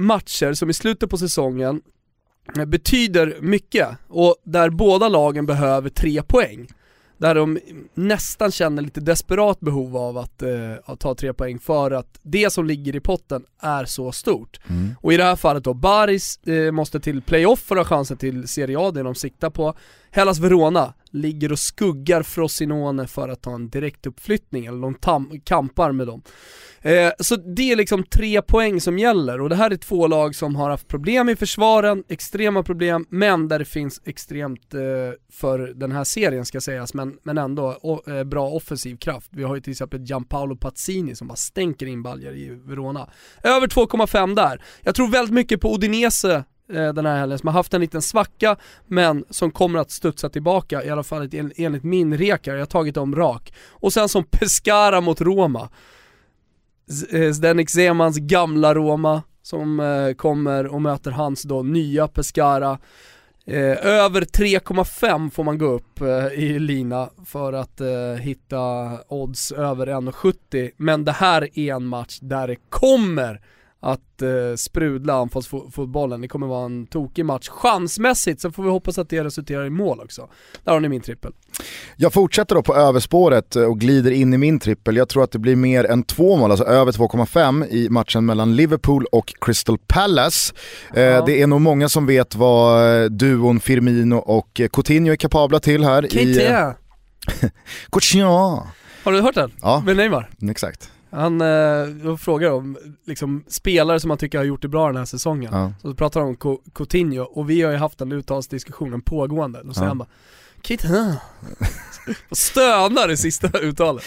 matcher som i slutet på säsongen betyder mycket och där båda lagen behöver tre poäng. Där de nästan känner lite desperat behov av att, eh, att ta tre poäng för att det som ligger i potten är så stort. Mm. Och i det här fallet då, Baris eh, måste till playoff för att ha chansen till Serie A, det de siktar på. Hellas Verona ligger och skuggar Frosinone för att ta en direktuppflyttning, eller de tam- kampar med dem. Eh, så det är liksom tre poäng som gäller och det här är två lag som har haft problem i försvaren, extrema problem, men där det finns extremt, eh, för den här serien ska sägas, men, men ändå o, eh, bra offensiv kraft. Vi har ju till exempel Gianpaolo Pazzini som bara stänker in baljor i Verona. Över 2,5 där. Jag tror väldigt mycket på Udinese eh, den här helgen som har haft en liten svacka men som kommer att studsa tillbaka, i alla fall enligt min rekar, jag har tagit dem rak. Och sen som Pescara mot Roma. Eh, Zdenek Zemans gamla Roma som eh, kommer och möter hans då nya Pescara. Eh, över 3,5 får man gå upp eh, i lina för att eh, hitta odds över 1,70 men det här är en match där det kommer att eh, sprudla anfallsfotbollen. Det kommer vara en tokig match chansmässigt, så får vi hoppas att det resulterar i mål också. Där har ni min trippel. Jag fortsätter då på överspåret och glider in i min trippel. Jag tror att det blir mer än två mål, alltså över 2,5 i matchen mellan Liverpool och Crystal Palace. Eh, ja. det är nog många som vet vad eh, duon Firmino och Coutinho är kapabla till här. Coutinho. Coutinho. Har du hört den? Ja. Med Neymar? Exakt. Han eh, frågar om liksom, spelare som man tycker har gjort det bra den här säsongen. Ja. Så pratar de om Coutinho och vi har ju haft den uttalsdiskussionen pågående. Då säger ja. han bara Coutinho. stönar i sista uttalet.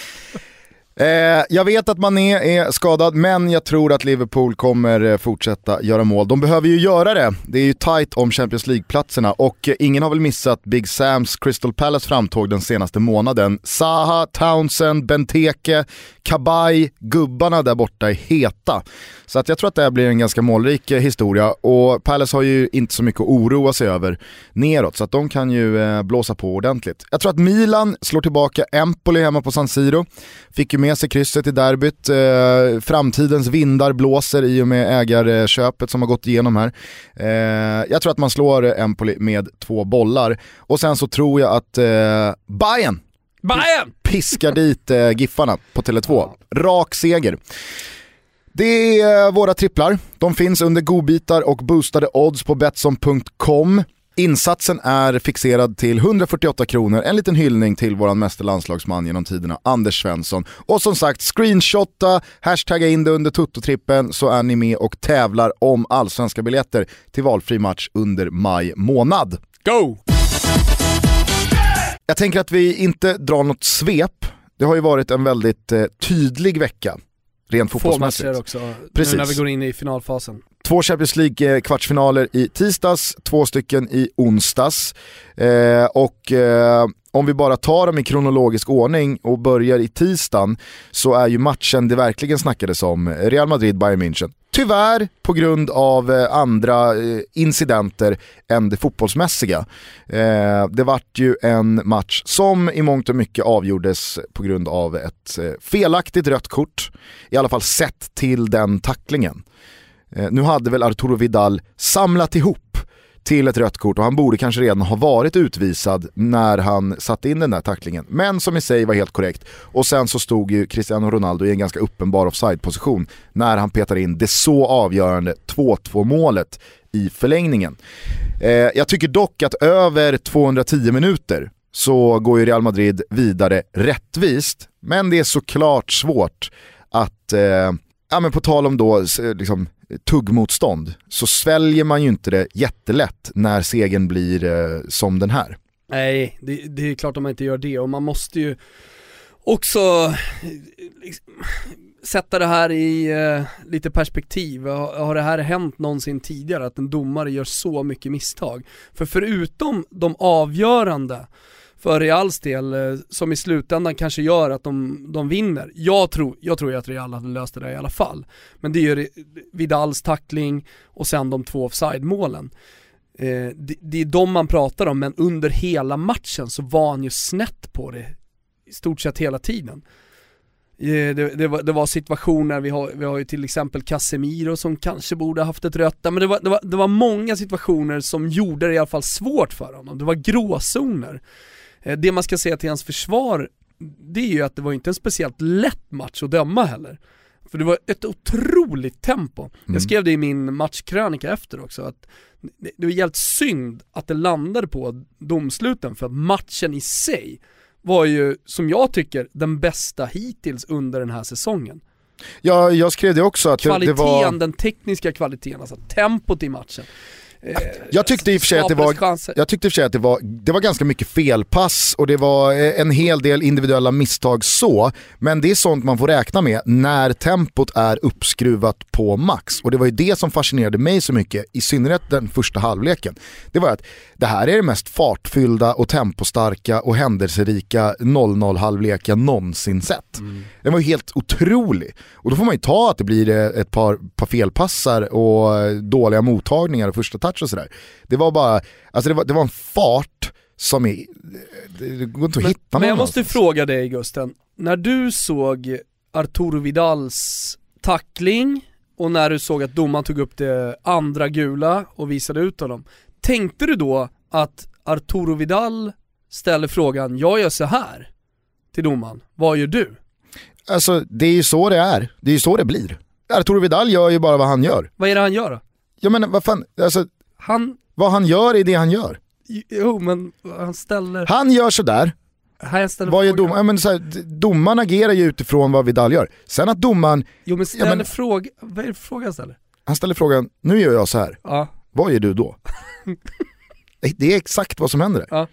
Eh, jag vet att Mané är skadad, men jag tror att Liverpool kommer eh, fortsätta göra mål. De behöver ju göra det. Det är ju tight om Champions League-platserna och eh, ingen har väl missat Big Sams Crystal Palace framtåg den senaste månaden. Saha, Townsend, Benteke, Kabay, gubbarna där borta är heta. Så att jag tror att det här blir en ganska målrik eh, historia och Palace har ju inte så mycket att oroa sig över neråt så att de kan ju blåsa på ordentligt. Jag tror att Milan slår tillbaka Empoli hemma på San Siro. Fick ju med sig krysset i derbyt. Eh, framtidens vindar blåser i och med ägarköpet som har gått igenom här. jag tror att man slår Empoli med två bollar och sen så tror jag att Bayern Bayern! Piskar dit eh, Giffarna på Tele2. Rak seger. Det är våra tripplar. De finns under godbitar och boostade odds på Betsson.com. Insatsen är fixerad till 148 kronor, en liten hyllning till våran meste landslagsman genom tiderna, Anders Svensson. Och som sagt, screenshotta, hashtagga in det under Toto-trippen så är ni med och tävlar om allsvenska biljetter till valfri match under maj månad. Go! Jag tänker att vi inte drar något svep. Det har ju varit en väldigt eh, tydlig vecka, rent fotbollsmässigt. Också, Precis. nu när vi går in i finalfasen. Två Champions League-kvartsfinaler i tisdags, två stycken i onsdags. Eh, och eh, om vi bara tar dem i kronologisk ordning och börjar i tisdagen så är ju matchen det verkligen snackades om Real Madrid-Bayern München. Tyvärr på grund av eh, andra eh, incidenter än det fotbollsmässiga. Eh, det vart ju en match som i mångt och mycket avgjordes på grund av ett eh, felaktigt rött kort. I alla fall sett till den tacklingen. Eh, nu hade väl Arturo Vidal samlat ihop till ett rött kort och han borde kanske redan ha varit utvisad när han satte in den där tacklingen. Men som i sig var helt korrekt. Och sen så stod ju Cristiano Ronaldo i en ganska uppenbar offside-position när han petar in det så avgörande 2-2 målet i förlängningen. Eh, jag tycker dock att över 210 minuter så går ju Real Madrid vidare rättvist. Men det är såklart svårt att, eh, ja men på tal om då liksom, tuggmotstånd så sväljer man ju inte det jättelätt när segern blir eh, som den här. Nej, det, det, är klart att man inte gör det och man måste ju också eh, liksom, sätta det här i eh, lite perspektiv. Har, har det här hänt någonsin tidigare att en domare gör så mycket misstag? För förutom de avgörande för Reals del, eh, som i slutändan kanske gör att de, de vinner. Jag tror, jag tror att Real hade löst det där i alla fall. Men det är ju Vidals tackling och sen de två offside-målen. Eh, det, det, är de man pratar om, men under hela matchen så var han ju snett på det i stort sett hela tiden. Eh, det, det, var, det, var, situationer, vi har, vi har ju till exempel Casemiro som kanske borde haft ett rött men det var, det, var, det var många situationer som gjorde det i alla fall svårt för honom. Det var gråzoner. Eh, det man ska säga till hans försvar, det är ju att det var inte en speciellt lätt match att döma heller. För det var ett otroligt tempo. Mm. Jag skrev det i min matchkrönika efter också, att det var jävligt synd att det landade på domsluten för att matchen i sig var ju, som jag tycker, den bästa hittills under den här säsongen. Ja, jag skrev det också att kvaliteten, det var... den tekniska kvaliteten, alltså tempot i matchen. Jag tyckte i och för sig att det var, jag tyckte i för sig att det var, det var ganska mycket felpass och det var eh, en hel del individuella misstag så. Men det är sånt man får räkna med när tempot är uppskruvat på max. Och det var ju det som fascinerade mig så mycket, i synnerhet den första halvleken. Det var att det här är det mest fartfyllda och tempostarka och händelserika 0-0 halvlek jag någonsin sett. Mm. Den var ju helt otrolig. Och då får man ju ta att det blir eh, ett par, par felpassar och eh, dåliga mottagningar och första touch och sådär. Det var bara, alltså det var, det var en fart som är, det går inte att men, hitta Men jag måste någonstans. fråga dig Gusten, när du såg Arturo Vidals tackling och när du såg att domaren tog upp det andra gula och visade ut honom, tänkte du då att Arturo Vidal ställer frågan, jag gör så här till domaren, vad gör du? Alltså det är ju så det är, det är ju så det blir. Arturo Vidal gör ju bara vad han gör. Vad är det han gör då? Ja men vad fan, alltså, han... vad han gör är det han gör. Jo men han ställer... Han gör sådär. Han ställer vad gör dom... ja, men så här, domaren agerar ju utifrån vad Vidal gör. Sen att domaren... Jo men ställer ja, men... fråga, vad är det frågan ställer? Han ställer frågan, nu gör jag så här. Ja. Vad gör du då? det är exakt vad som händer. Ja.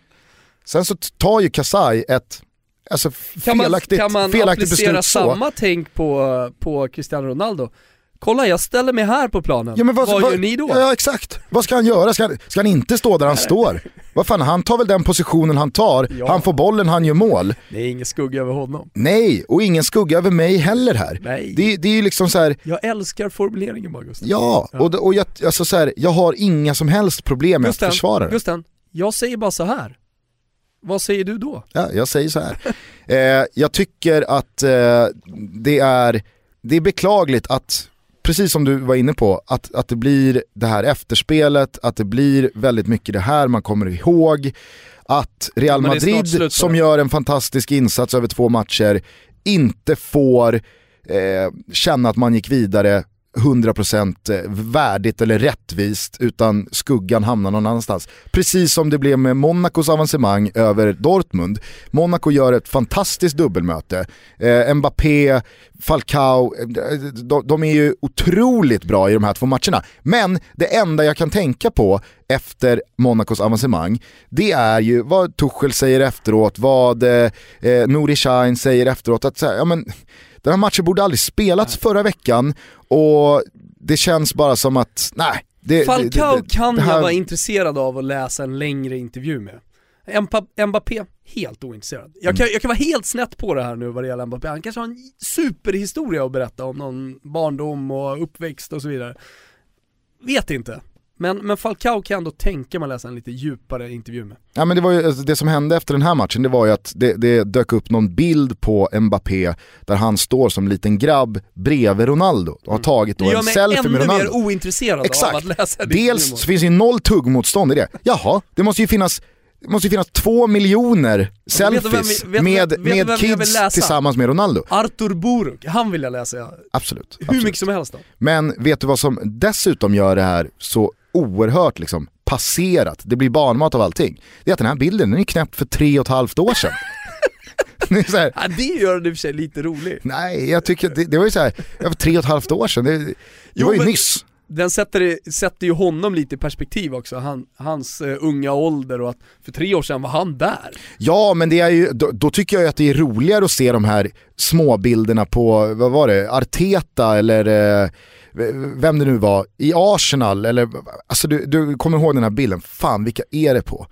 Sen så tar ju Kasai ett alltså, kan felaktigt, man, kan man felaktigt beslut så. Kan man applicera samma tänk på, på Cristiano Ronaldo? Kolla jag ställer mig här på planen, ja, vad, vad gör ni då? Ja exakt, vad ska han göra? Ska han, ska han inte stå där han står? Vad fan, han tar väl den positionen han tar, ja. han får bollen, han gör mål. Det är ingen skugga över honom. Nej, och ingen skugga över mig heller här. Nej. Det, det är ju liksom så här... Jag älskar formuleringen bara Gusten. Ja, ja. och, och jag, alltså så här, jag har inga som helst problem med Gusten, att försvara det. Gusten, jag säger bara så här. Vad säger du då? Ja, jag säger så här. eh, jag tycker att eh, det, är, det är beklagligt att precis som du var inne på, att, att det blir det här efterspelet, att det blir väldigt mycket det här man kommer ihåg. Att Real Madrid som gör en fantastisk insats över två matcher inte får eh, känna att man gick vidare 100% eh, värdigt eller rättvist utan skuggan hamnar någon annanstans. Precis som det blev med Monacos avancemang över Dortmund. Monaco gör ett fantastiskt dubbelmöte. Eh, Mbappé, Falcao, eh, de, de, är ju otroligt bra i de här två matcherna. Men det enda jag kan tänka på efter Monacos avancemang, det är ju vad Tuchel säger efteråt, vad eh, eh Nouri Sahin säger efteråt. Att, ja, men, den här matchen borde aldrig spelats förra veckan och det känns bara som att, nej. Det, Falcao det, det, kan här... jag vara intresserad av att läsa en längre intervju med. Mbappé, helt ointresserad. Jag kan, jag kan vara helt snett på det här nu vad det gäller Mbappé, han kanske har en superhistoria att berätta om någon barndom och uppväxt och så vidare. Vet inte. Men, men Falcao kan jag ändå tänka mig läsa en lite djupare intervju med. Ja, men det, var ju, alltså, det som hände efter den här matchen det var ju att det, det dök upp någon bild på Mbappé där han står som liten grabb bredvid Ronaldo och har mm. tagit då en selfie med Ronaldo. Mig ännu mer ointresserad Exakt. av att läsa det. Dels så finns det ju noll tuggmotstånd i det. Jaha, det måste ju finnas det måste ju finnas två miljoner selfies vet, vet, med, vet, med kids tillsammans med Ronaldo. Artur Buruk, han vill jag läsa. Absolut. Hur absolut. mycket som helst då. Men vet du vad som dessutom gör det här så oerhört liksom passerat, det blir barnmat av allting. Det är att den här bilden, den är knäppt för tre och ett halvt år sedan. det, här, ja, det gör det i och för sig lite roligt. Nej, jag tycker det, det var ju såhär, för tre och ett halvt år sedan, det, det jo, var ju men, nyss den sätter, sätter ju honom lite i perspektiv också, han, hans uh, unga ålder och att för tre år sedan var han där. Ja men det är ju, då, då, tycker jag att det är roligare att se de här småbilderna på, vad var det, Arteta eller uh, vem det nu var, i Arsenal eller, alltså du, du kommer ihåg den här bilden, fan vilka är det på?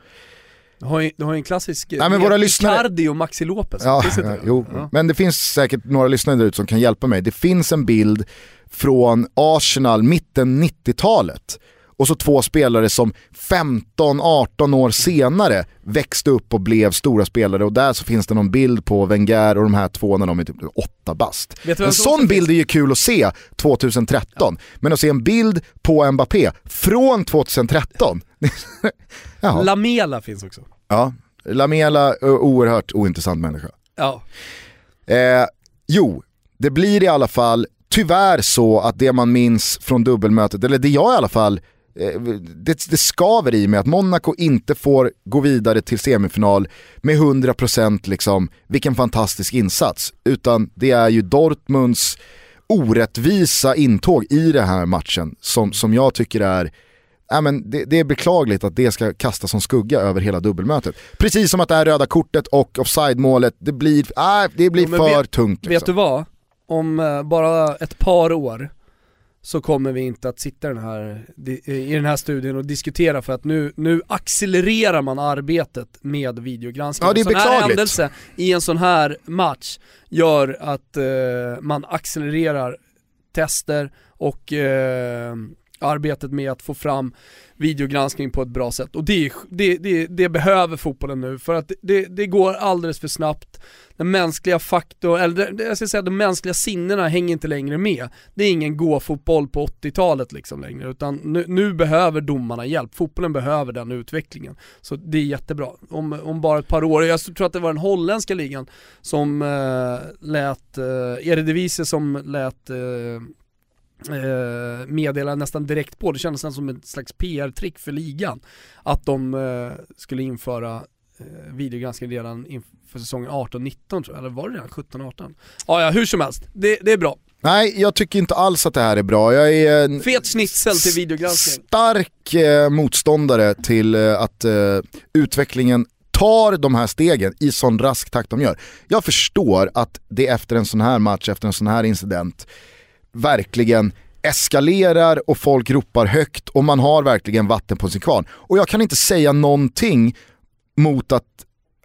Du har ju, du har en klassisk, Nej, men våra lyssnare... Icardi och Maxi Lopez. Ja, ja, jo. Ja. Men det finns säkert några lyssnare där ute som kan hjälpa mig. Det finns en bild från Arsenal mitten 90-talet och så två spelare som 15-18 år senare växte upp och blev stora spelare och där så finns det någon bild på Wenger och de här två när de är typ åtta bast. En sån bild är ju kul att se 2013, ja. men att se en bild på Mbappé från 2013. Lamela finns också. Ja, Lamela, oerhört ointressant människa. Ja. Eh, jo, det blir i alla fall tyvärr så att det man minns från dubbelmötet, eller det jag i alla fall eh, det, det skaver i mig att Monaco inte får gå vidare till semifinal med 100% liksom, vilken fantastisk insats. Utan det är ju Dortmunds orättvisa intåg i den här matchen som, som jag tycker är Ja, men det, det, är beklagligt att det ska kastas som skugga över hela dubbelmötet. Precis som att det här röda kortet och offside-målet, det blir, äh, det blir jo, för vet, tungt. Liksom. Vet du vad? om eh, bara ett par år så kommer vi inte att sitta den här, i den här studien och diskutera för att nu, nu accelererar man arbetet med videogranskning. Ja, det är beklagligt. En sån här händelse i en sån här match gör att eh, man accelererar tester och eh, arbetet med att få fram videogranskning på ett bra sätt. Och det, det, det, det behöver fotbollen nu för att det, det går alldeles för snabbt. Den mänskliga faktorn, eller jag ska säga de mänskliga sinnena hänger inte längre med. Det är ingen gå-fotboll på 80-talet liksom längre, utan nu, nu, behöver domarna hjälp. Fotbollen behöver den utvecklingen. Så det är jättebra. Om, om bara ett par år, jag tror att det var den holländska ligan som eh, lät, eh, Eredivisie som lät eh, eh, meddela nästan direkt på, det kändes nästan som ett slags PR-trick för ligan, att de eh, skulle införa eh, videogranskning redan inför säsongen 18-19 tror jag, eller var det redan 17-18? Ja, ja, hur som helst, det, det är bra. Nej, jag tycker inte alls att det här är bra. Jag är en Fet schnitzel till videogranskning. Stark eh, motståndare till eh, att eh, utvecklingen tar de här stegen i sån rask takt de gör. Jag förstår att det efter en sån här match, efter en sån här incident, verkligen eskalerar och folk ropar högt och man har verkligen vatten på sin kvarn. Och jag kan inte säga någonting mot att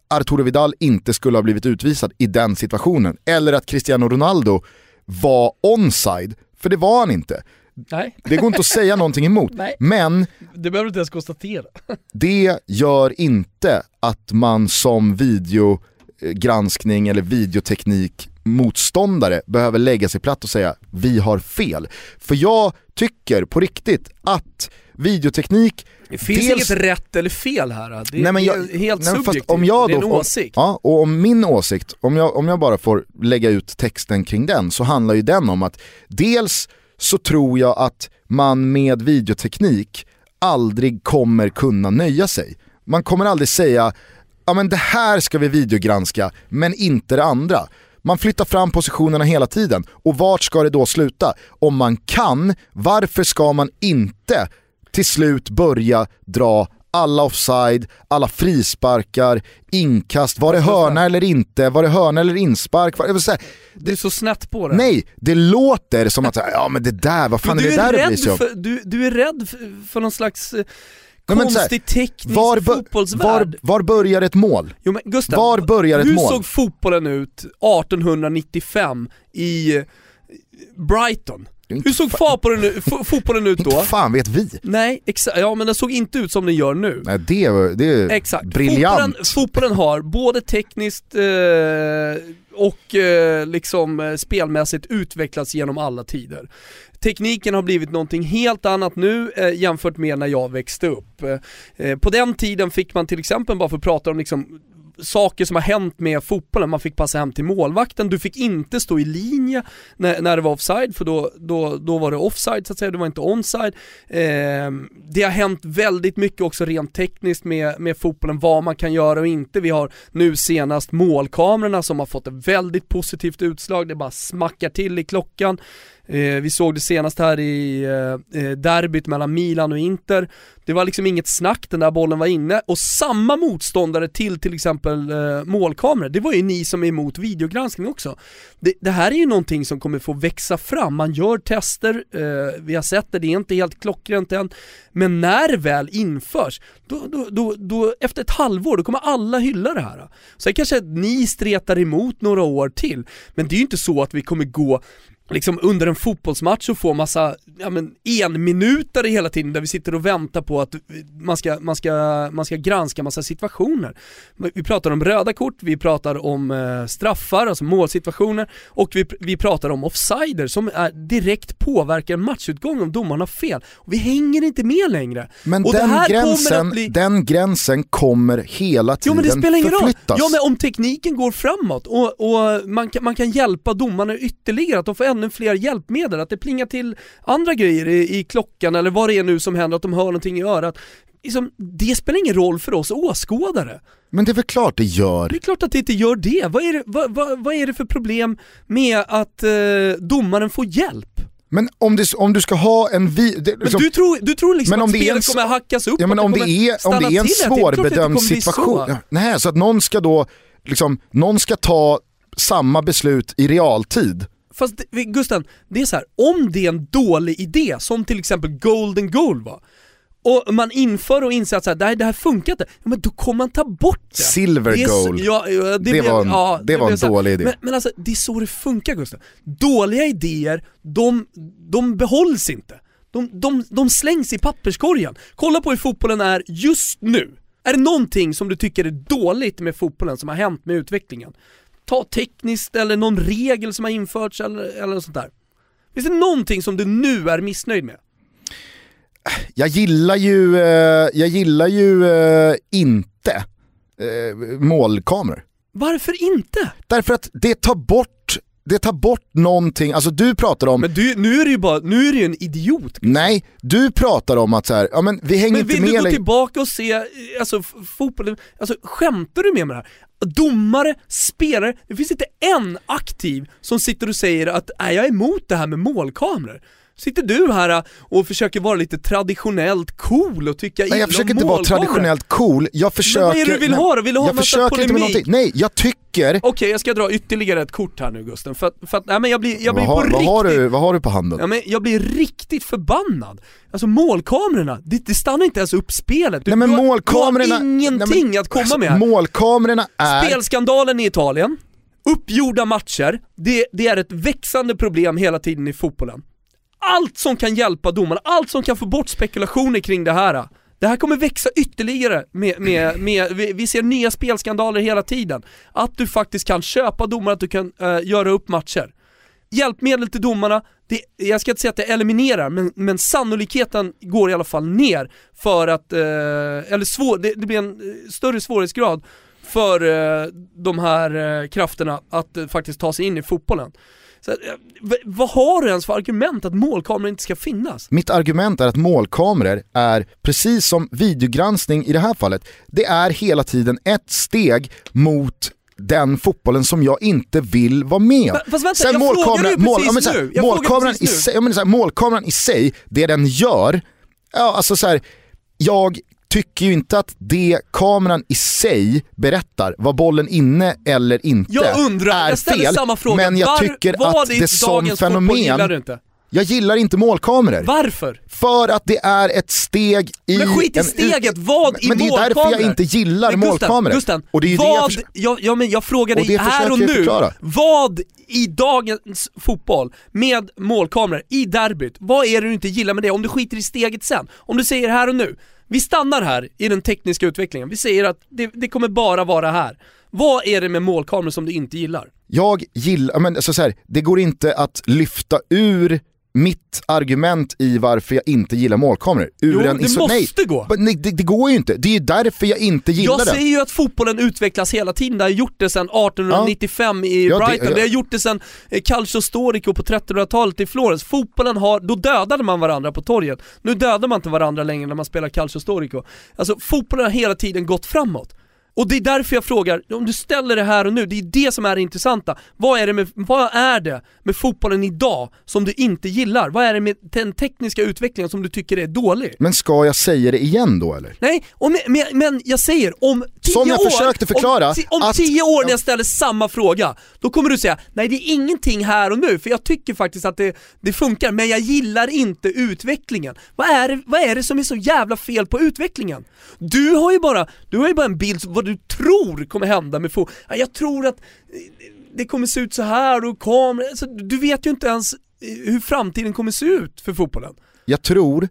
Arturo Vidal inte skulle ha blivit utvisad i den situationen. Eller att Cristiano Ronaldo var onside, för det var han inte. Nej. Det går inte att säga någonting emot. Nej. Men det behöver du inte ens konstatera. det gör inte att man som videogranskning eller videoteknik motståndare behöver lägga sig platt och säga vi har fel. För jag tycker på riktigt att videoteknik det finns dels... inget rätt eller fel här, det är, nej, men jag, helt nej, subjektivt, om jag då, det är en åsikt. Ja, och om min åsikt, om jag, om jag bara får lägga ut texten kring den, så handlar ju den om att dels så tror jag att man med videoteknik aldrig kommer kunna nöja sig. Man kommer aldrig säga, ja men det här ska vi videogranska, men inte det andra. Man flyttar fram positionerna hela tiden. Och vart ska det då sluta? Om man kan, varför ska man inte till slut börja dra alla offside, alla frisparkar, inkast, var det hörna eller inte, var det hörna eller inspark? Var, det, det är så snett på det. Nej, det låter som att, ja men det där, vad fan är det där det blir så? För, du, du är rädd för, för någon slags konstig teknisk var, fotbollsvärld. var, var börjar ett mål? Jo, men Gustav, Var börjar ett hur mål? såg fotbollen ut 1895 i Brighton? Inte Hur såg fa- fotbollen, ut- fo- fotbollen ut Inte då? fan vet vi. Nej, exakt. Ja men den såg inte ut som den gör nu. Nej, det, det är Exakt. briljant. Fotbollen, fotbollen har både tekniskt eh, och eh, liksom eh, spelmässigt utvecklats genom alla tider. Tekniken har blivit någonting helt annat nu eh, jämfört med när jag växte upp. Eh, på den tiden fick man till exempel, bara för att prata om liksom saker som har hänt med fotbollen, man fick passa hem till målvakten, du fick inte stå i linje när, när det var offside för då, då, då var det offside så att säga, det var inte onside. Eh, det har hänt väldigt mycket också rent tekniskt med, med fotbollen, vad man kan göra och inte. Vi har nu senast målkamerorna som har fått ett väldigt positivt utslag, det bara smackar till i klockan. Eh, vi såg det senast här i eh, eh, derbyt mellan Milan och Inter. Det var liksom inget snack, den där bollen var inne och samma motståndare till till exempel eh, målkameror, det var ju ni som är emot videogranskning också. Det, det här är ju någonting som kommer få växa fram, man gör tester, eh, vi har sett det, det är inte helt klockrent än, men när det väl införs, då, då, då, då, efter ett halvår, då kommer alla hylla det här. Sen kanske ni stretar emot några år till, men det är ju inte så att vi kommer gå liksom under en fotbollsmatch och få massa, ja men enminutare hela tiden där vi sitter och väntar på att man ska, man ska, man ska granska massa situationer. Vi pratar om röda kort, vi pratar om eh, straffar, alltså målsituationer och vi, vi pratar om offsider som är, direkt påverkar matchutgång om domarna har fel. Och vi hänger inte med längre. Men och den gränsen, bli- den gränsen kommer hela Jo tiden men det spelar ingen roll. förflyttas. Ja men om tekniken går framåt och, och man, kan, man kan hjälpa domarna ytterligare, att de får ännu fler hjälpmedel, att det plingar till andra grejer i, i klockan eller vad det är nu som händer, att de hör någonting i örat. Liksom, det spelar ingen roll för oss åskådare. Men det är väl klart det gör. Det är klart att det inte gör det. Vad är det, vad, vad, vad är det för problem med att eh, domaren får hjälp? Men om, det, om du ska ha en vi... Det, Men liksom, du tror, du tror liksom Men om att spelet en- kommer hackas upp? ja, men om det är, om det är en svårbedömd så. situation, ja, nej, så att någon ska då, liksom, någon ska ta samma beslut i realtid. Fast Gusten, det är så här, om det är en dålig idé, som till exempel golden goal var, och man inför och inser att så här, det, här, det här funkar inte, men då kommer man ta bort det. Silver Det är så- goal. ja, det, Det blev- var en- ja, det var en så dålig idé. Men, men alltså, det är så det funkar Gustav. Dåliga idéer, de, de behålls inte. De, de, de slängs i papperskorgen. Kolla på hur fotbollen är just nu. Är det någonting som du tycker är dåligt med fotbollen som har hänt med utvecklingen? Ta tekniskt eller någon regel som har införts eller, eller något sånt där. Finns det någonting som du nu är missnöjd med? Jag gillar ju, eh, jag gillar ju eh, inte eh, målkameror. Varför inte? Därför att det tar bort, det tar bort någonting, alltså du pratar om, Men du, nu är det ju bara, nu är det ju en idiot. nej, du pratar om att så här, ja men vi hänger Men inte vill med du gå tillbaka och se, alltså fotbollen, alltså skämtar du med mig här? Domare, spelare, det finns inte en aktiv som sitter och säger att nej, jag är emot det här med målkameror. Sitter du här eh, och försöker vara lite traditionellt cool och tycka Nej jag försöker inte vara traditionellt cool, jag försöker... vad är det du vill nej, ha då? Vill du ha Jag massa försöker inte med polemik? någonting, nej jag tycker... Okej, jag ska dra ytterligare ett kort här nu Gusten, för för att nej, men jag blir, jag blir vad, har, på vad, riktigt... har du, vad har du på handen? Ja, men jag blir riktigt förbannad. Alltså målkamerorna, det, det stannar inte ens upp spelet. Du, nej men du har- målkamerorna... Du har ingenting nej, men, att komma alltså, med. Målkamerorna är... Spelskandalen i Italien, uppgjorda matcher, det, det är ett växande problem hela tiden i fotbollen. Allt som kan hjälpa domarna, allt som kan få bort spekulationer kring det här. Det här kommer växa ytterligare med, med, med vi, vi ser nya spelskandaler hela tiden. Att du faktiskt kan köpa domare, att du kan uh, göra upp matcher. Hjälpmedel till domarna, det, jag ska inte säga att det eliminerar, men, men sannolikheten går i alla fall ner för att, uh, eller svår, det, det blir en eh, större svårighetsgrad för uh, de här krafterna att faktiskt ta sig in i fotbollen. Så, eh, vad har du ens för argument att målkameror inte ska finnas? Mitt argument är att målkameror är, precis som videogranskning i det här fallet, det är hela tiden ett steg mot den fotbollen som jag inte vill vara med om. Fast vänta, jag frågade ju mål, precis ja, men så här, nu. Målkameran, i sig, ja, men så här, målkameran i sig, det den gör, ja, alltså så här, jag tycker ju inte att det kameran i sig berättar, var bollen inne eller inte, Jag undrar, är jag fel. samma fråga, men jag Var- tycker vad att i det som fotboll gillar du fenomen, inte? Jag gillar inte målkameror. Varför? För att det är ett steg i... Men skit i en- steget, vad i Men det är därför jag målkameror? inte gillar Men Gusten, målkameror. Gusten, och det är ju det jag vad, jag, ja, men jag frågar dig det här och nu, förklara. vad i dagens fotboll med målkameror i derbyt, vad är det du inte gillar med det? Om du skiter i steget sen, om du säger här och nu, vi stannar här i den tekniska utvecklingen, vi säger att det, det kommer bara vara här. Vad är det med målkameror som du inte gillar? Jag gillar, men alltså så här, det går inte att lyfta ur mitt argument i varför jag inte gillar målkameror. Ur Jo, en det måste nej, gå. Nej, det, det går ju inte. Det är ju därför jag inte gillar Jag det. säger ju att fotbollen utvecklas hela tiden, det har gjort det sedan 1895 i Ja, det- Brighton, det, ja. har gjort det sedan eh, Calcio Storico på 1300-talet i Florens. Fotbollen har, då dödade man varandra på torget. Nu dödar man inte varandra längre när man spelar Calcio Storico. Alltså fotbollen har hela tiden gått framåt. Och det är därför jag frågar, om du ställer det här och nu, det är det som är det intressanta. Vad är det med, vad är det med fotbollen idag som du inte gillar? Vad är det med den tekniska utvecklingen som du tycker är dålig? Men ska jag säga det igen då eller? Nej, om, men, men jag säger om Som jag år, försökte förklara, om, om att- tio år när jag ställer samma fråga, då kommer du säga nej det är ingenting här och nu, för jag tycker faktiskt att det, det funkar, men jag gillar inte utvecklingen. Vad är, det, vad är det som är så jävla fel på utvecklingen? Du har ju bara, du har ju bara en bild vad du tror kommer hända med. Ja, Jag tror att eh, det kommer se ut så här och kameror, alltså, du vet ju inte ens eh, hur framtiden kommer se ut för fotbollen. Jag tror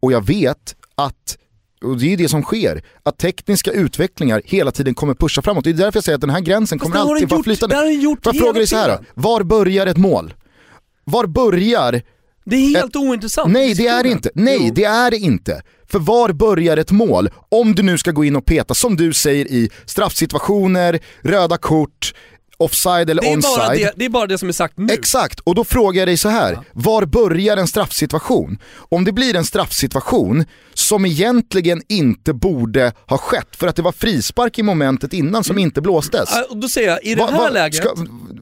och jag vet att och det är ju det som sker, att tekniska utvecklingar hela tiden kommer pusha framåt. Det är därför jag säger att den här gränsen kommer alltid vara flytande. det har den gjort jag fråga hela dig så här då? var börjar ett mål? Var börjar Det är helt ointressant. Nej det är det inte, nej Jo. det är det inte. För var börjar ett mål? Om du nu ska gå in och peta, som du säger i straffsituationer, röda kort, offside eller Det är, bara onside. det, det är bara det som är sagt nu. Exakt, och då frågar jag dig så här. var börjar en straffsituation? Om det blir en straffsituation som egentligen inte borde ha skett för att det var frispark i momentet innan som inte blåstes. Ja, då säger jag, i det Va- här va- läget... ska-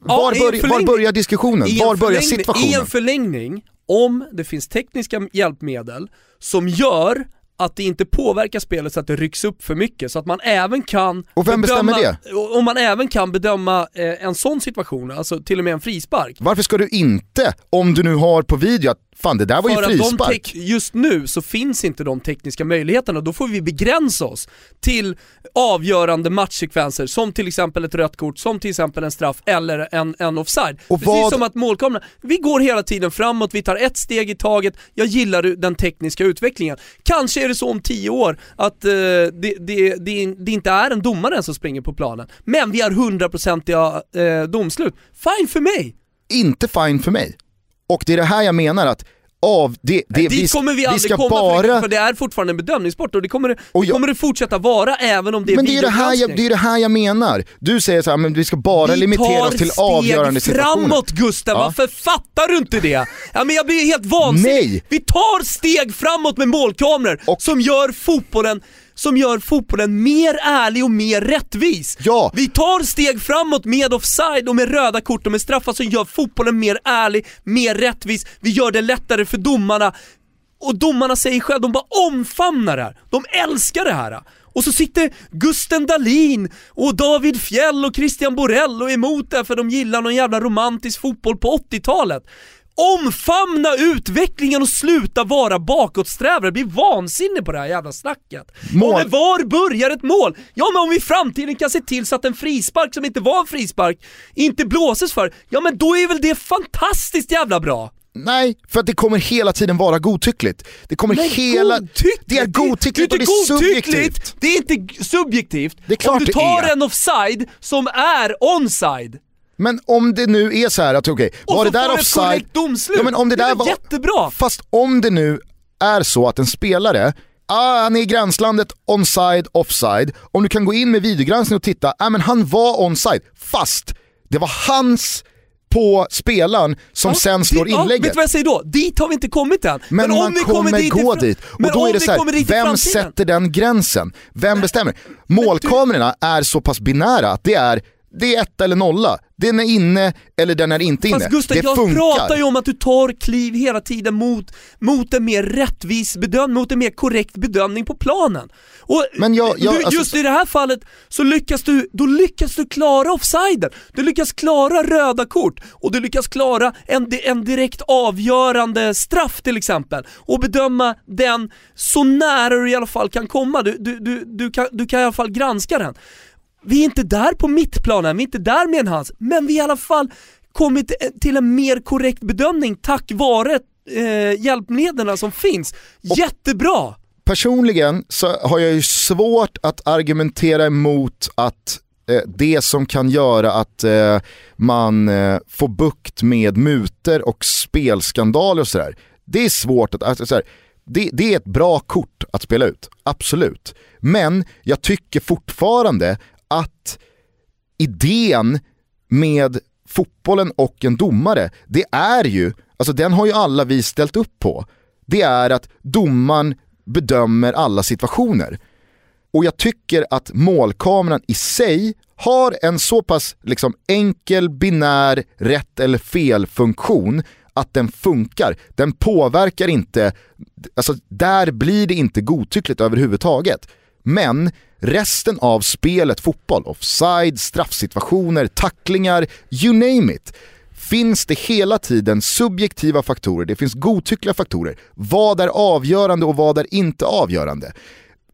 Ja, var, en börj- var börjar diskussionen? Var börjar förlängning- I situationen? en förlängning, om det finns tekniska hjälpmedel som gör att det inte påverkar spelet så att det rycks upp för mycket, så att man även kan Och vem bestämmer bedöma, Om man även kan bedöma eh, en sån situation, alltså till och med en frispark. Varför ska du inte, om du nu har på video att fan det där var ju frispark. just nu så finns inte de tekniska möjligheterna, då får vi begränsa oss till avgörande matchsekvenser som till exempel ett rött kort, som till exempel en straff eller en, en offside. Och Precis vad- som att målkameran, vi går hela tiden framåt, vi tar ett steg i taget, jag gillar den tekniska utvecklingen. Kanske är det så om tio år att eh, det, det, det, det inte är en domare som springer på planen, men vi har hundraprocentiga eh, domslut. Fine för mig! Inte fine för mig. Och det är det här jag menar att av det, det Dit vi, kommer vi aldrig ska komma bara... för, för det är fortfarande en bedömningssport och det kommer, det, jag- kommer det fortsätta vara även om det är Men det är det, här jag, det är det här jag menar. Du säger så här, men vi ska bara limitera oss till avgörande steg situationer. framåt Gusten, Ja. varför fattar du inte det? Ja men jag blir helt vansinnig. Nej. Vi tar steg framåt med målkameror Och- som gör fotbollen som gör fotbollen mer ärlig och mer rättvis. Ja. Vi tar steg framåt med offside och med röda kort och med straffar som gör fotbollen mer ärlig, mer rättvis. Vi gör det lättare för domarna. Och domarna säger själva, de bara omfamnar det här. De älskar det här. Och så sitter Gusten Dahlin och David Fjell och Christian Borell och är emot det för de gillar någon jävla romantisk fotboll på 80-talet. Omfamna utvecklingen och sluta vara bakåtsträvare, bli vansinnig på det här jävla snacket. Mål- men var börjar ett mål? Ja men om vi i framtiden kan se till så att en frispark som inte var en frispark inte blåses för, ja men då är väl det fantastiskt jävla bra? Nej, för att det kommer hela tiden vara godtyckligt. Det kommer Men hela... godtyckligt? Det är godtyckligt och det är subjektivt. Det är inte subjektivt. Det är klart Om du det tar är. en offside som är onside, Men om det nu är så här att okej, och var så det där offside? korrekt domslut. Ja, men om det det är där var... jättebra? Fast om det nu är så att en spelare, ah, han är i gränslandet onside, offside. Om du kan gå in med videogranskning och titta, ah, men han var onside, fast det var hans på spelaren som Ja, sen slår det- Ja, vet inlägget. du vad jag säger då? Dit har vi inte kommit än. Men, om man vi kommer dit i gå dit. Men Och då är det så här, kommer dit vem sätter den gränsen? Vem bestämmer? Målkamerorna är så pass binära att det är det är ett eller nolla. Den är inne eller den är inte inne. Fast Gustav, det jag funkar. pratar ju om att du tar kliv hela tiden mot, mot en mer rättvis bedömning, mot en mer korrekt bedömning på planen. Och Men jag- jag- du, alltså- just i det här fallet så lyckas du, då lyckas du klara offsiden. Du lyckas klara röda kort och du lyckas klara en, en direkt avgörande straff till exempel. Och bedöma den så nära du i alla fall kan komma. Du, du, du, du, kan, du kan i alla fall granska den. Vi är inte där på mittplanen, vi är inte där med en hans, men vi har i alla fall kommit till en mer korrekt bedömning tack vare eh, hjälpmedlen som finns. Jättebra! personligen så har jag ju svårt att argumentera emot att eh, det som kan göra att eh, man eh, får bukt med muter och spelskandaler och sådär. Det är svårt att, alltså, så här, det, det är ett bra kort att spela ut, absolut. Men jag tycker fortfarande att idén med fotbollen och en domare, det är ju, alltså den har ju alla vi ställt upp på. Det är att domaren bedömer alla situationer. Och jag tycker att målkameran i sig har en så pass liksom, enkel, binär, rätt eller fel funktion att den funkar. Den påverkar inte, alltså där blir det inte godtyckligt överhuvudtaget. Men resten av spelet fotboll, offside, straffsituationer, tacklingar, you name it finns det hela tiden subjektiva faktorer, det finns godtyckliga faktorer. Vad är avgörande och vad är inte avgörande?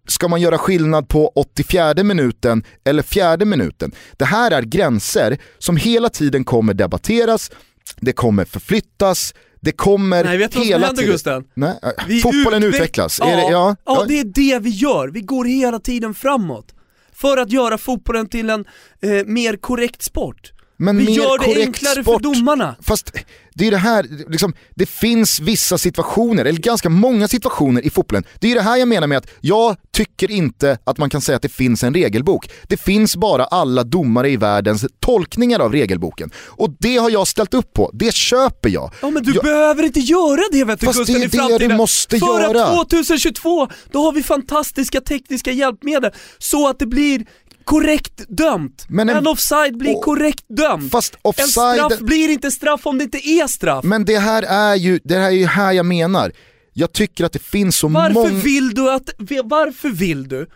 Ska man göra skillnad på 84 minuten eller fjärde minuten? Det här är gränser som hela tiden kommer debatteras, det kommer förflyttas, det kommer Nej, vet hela händer, tiden... Gusten? Nej, Vi fotbollen utveck- utvecklas. Ja, Är det, ja, ja. det är det vi gör. Vi går hela tiden framåt. För att göra fotbollen till en eh, mer korrekt sport. Men vi gör det enklare sport. för domarna. Fast det är det här, liksom, det finns vissa situationer, eller ganska många situationer i fotbollen. Det är det här jag menar med att jag tycker inte att man kan säga att det finns en regelbok. Det finns bara alla domare i världens tolkningar av regelboken. Och det har jag ställt upp på, det köper jag. Ja men du jag behöver inte göra det vet du Fast Gusten det är i det framtiden. du måste För göra. att 2022, då har vi fantastiska tekniska hjälpmedel så att det blir korrekt dömt. Men en- en, offside blir och- korrekt dömd. Fast En offside... straff blir inte straff om det inte är straff. Men det här är ju, det här är ju här jag menar. Jag tycker att det finns så Varför många... vill du att, varför vill du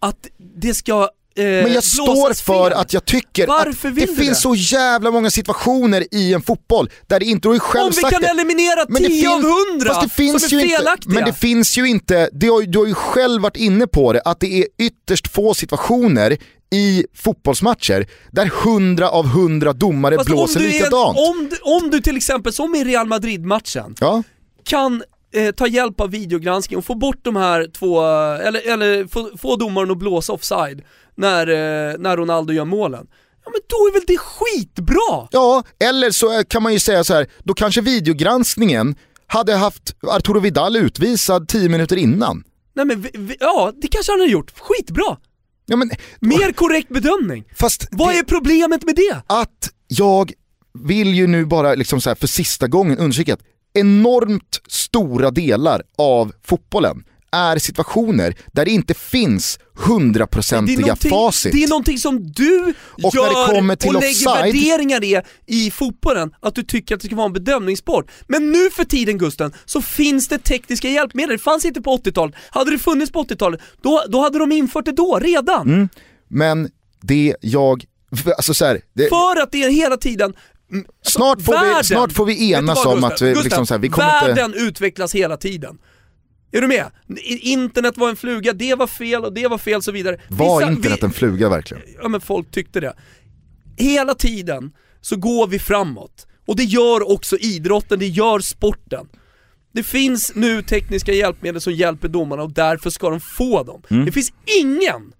att det ska eh, Men jag står för att jag tycker Varför att det finns det? så jävla många situationer i en fotboll där det inte, ju själv Om vi kan det. eliminera Men det 10 av finns- 100 fast det finns som är ju inte, felaktiga. Men det finns ju inte, det har, du har ju själv varit inne på det, att det är ytterst få situationer i fotbollsmatcher där 100 av 100 domare Fast blåser om är en- likadant. om, du, om du till exempel, som i Real Madrid-matchen, Ja. kan eh, ta hjälp av videogranskning och få bort de här två, eller, eller få, få domaren att blåsa offside när, eh, när Ronaldo gör målen. Ja men då är väl det skitbra? Ja, eller så kan man ju säga så här, då kanske videogranskningen hade haft Arturo Vidal utvisad 10 minuter innan. Nej men vi, ja, det kanske han har gjort. Skitbra! Ja, men, Mer korrekt bedömning. fast Vad det- är problemet med det? att jag vill ju nu bara liksom så här för sista gången understryka att enormt stora delar av fotbollen är situationer där det inte finns hundraprocentiga facit. det är någonting som du Och när gör det kommer till och lägger offside- värderingar i, i fotbollen, att du tycker att det ska vara en bedömningssport. Men nu för tiden Gusten, så finns det tekniska hjälpmedel, det fanns inte på 80-talet. Hade det funnits på 80-talet, då, då hade de infört det då, redan. Mm. Men det jag, alltså så här, det, För att det är hela tiden snart, får vi, världen- snart får vi enas om att vi, Gustav, liksom så här, vi kommer inte... världen utvecklas hela tiden. Är du med? Internet var en fluga, det var fel och det var fel och så vidare. Var Vissa- internet vi- en fluga verkligen? ja men folk tyckte det. Hela tiden så går vi framåt. Och det gör också idrotten, det gör sporten. Det finns nu tekniska hjälpmedel som hjälper domarna och därför ska de få dem. Det finns ingen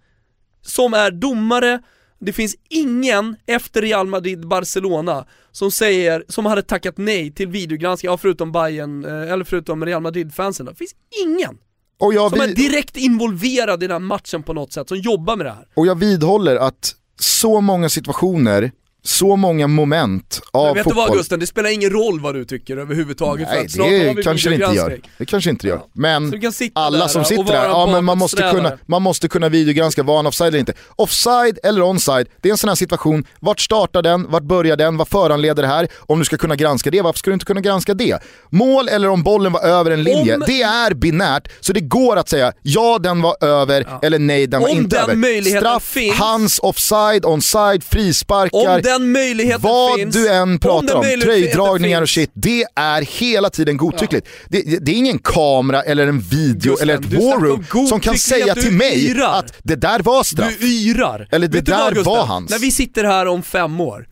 som är domare, det finns ingen efter Real Madrid-Barcelona som säger, som hade tackat nej till videogranskning, ja förutom Bayern, eh, eller förutom Real Madrid-fansen. Det finns ingen Och jag, som är direkt involverad i den här matchen på något sätt, som jobbar med det här. och jag vidhåller att så många situationer så många moment av Men vet fotboll. du vad Gusten, det spelar ingen roll vad du tycker överhuvudtaget för Nej, har vi det kanske det inte gör. Det kanske inte det gör. Ja. Men alla som sitter där, ja men man måste, kunna, man måste kunna videogranska, var han offside eller inte. Offside eller onside, det är en sån här situation, vart startar den, vart börjar den, vad föranleder det här? Om du ska kunna granska det, varför ska du inte kunna granska det? Mål eller om bollen var över en linje, Om- det är binärt, så det går att säga ja den var över Ja. eller nej den var Om inte den över. Straff, finns- hands, offside, onside, frisparkar. Om den möjligheten Vad finns, du än om pratar om, möjligheten tröjdragningar och shit, det är hela tiden godtyckligt. Det, det är ingen kamera eller en video Gusten, eller ett warroom om som kan säga till mig yrar. att det där var straff. Du yrar. Eller det vad, där Gusten? var hans. När vi sitter här om fem år,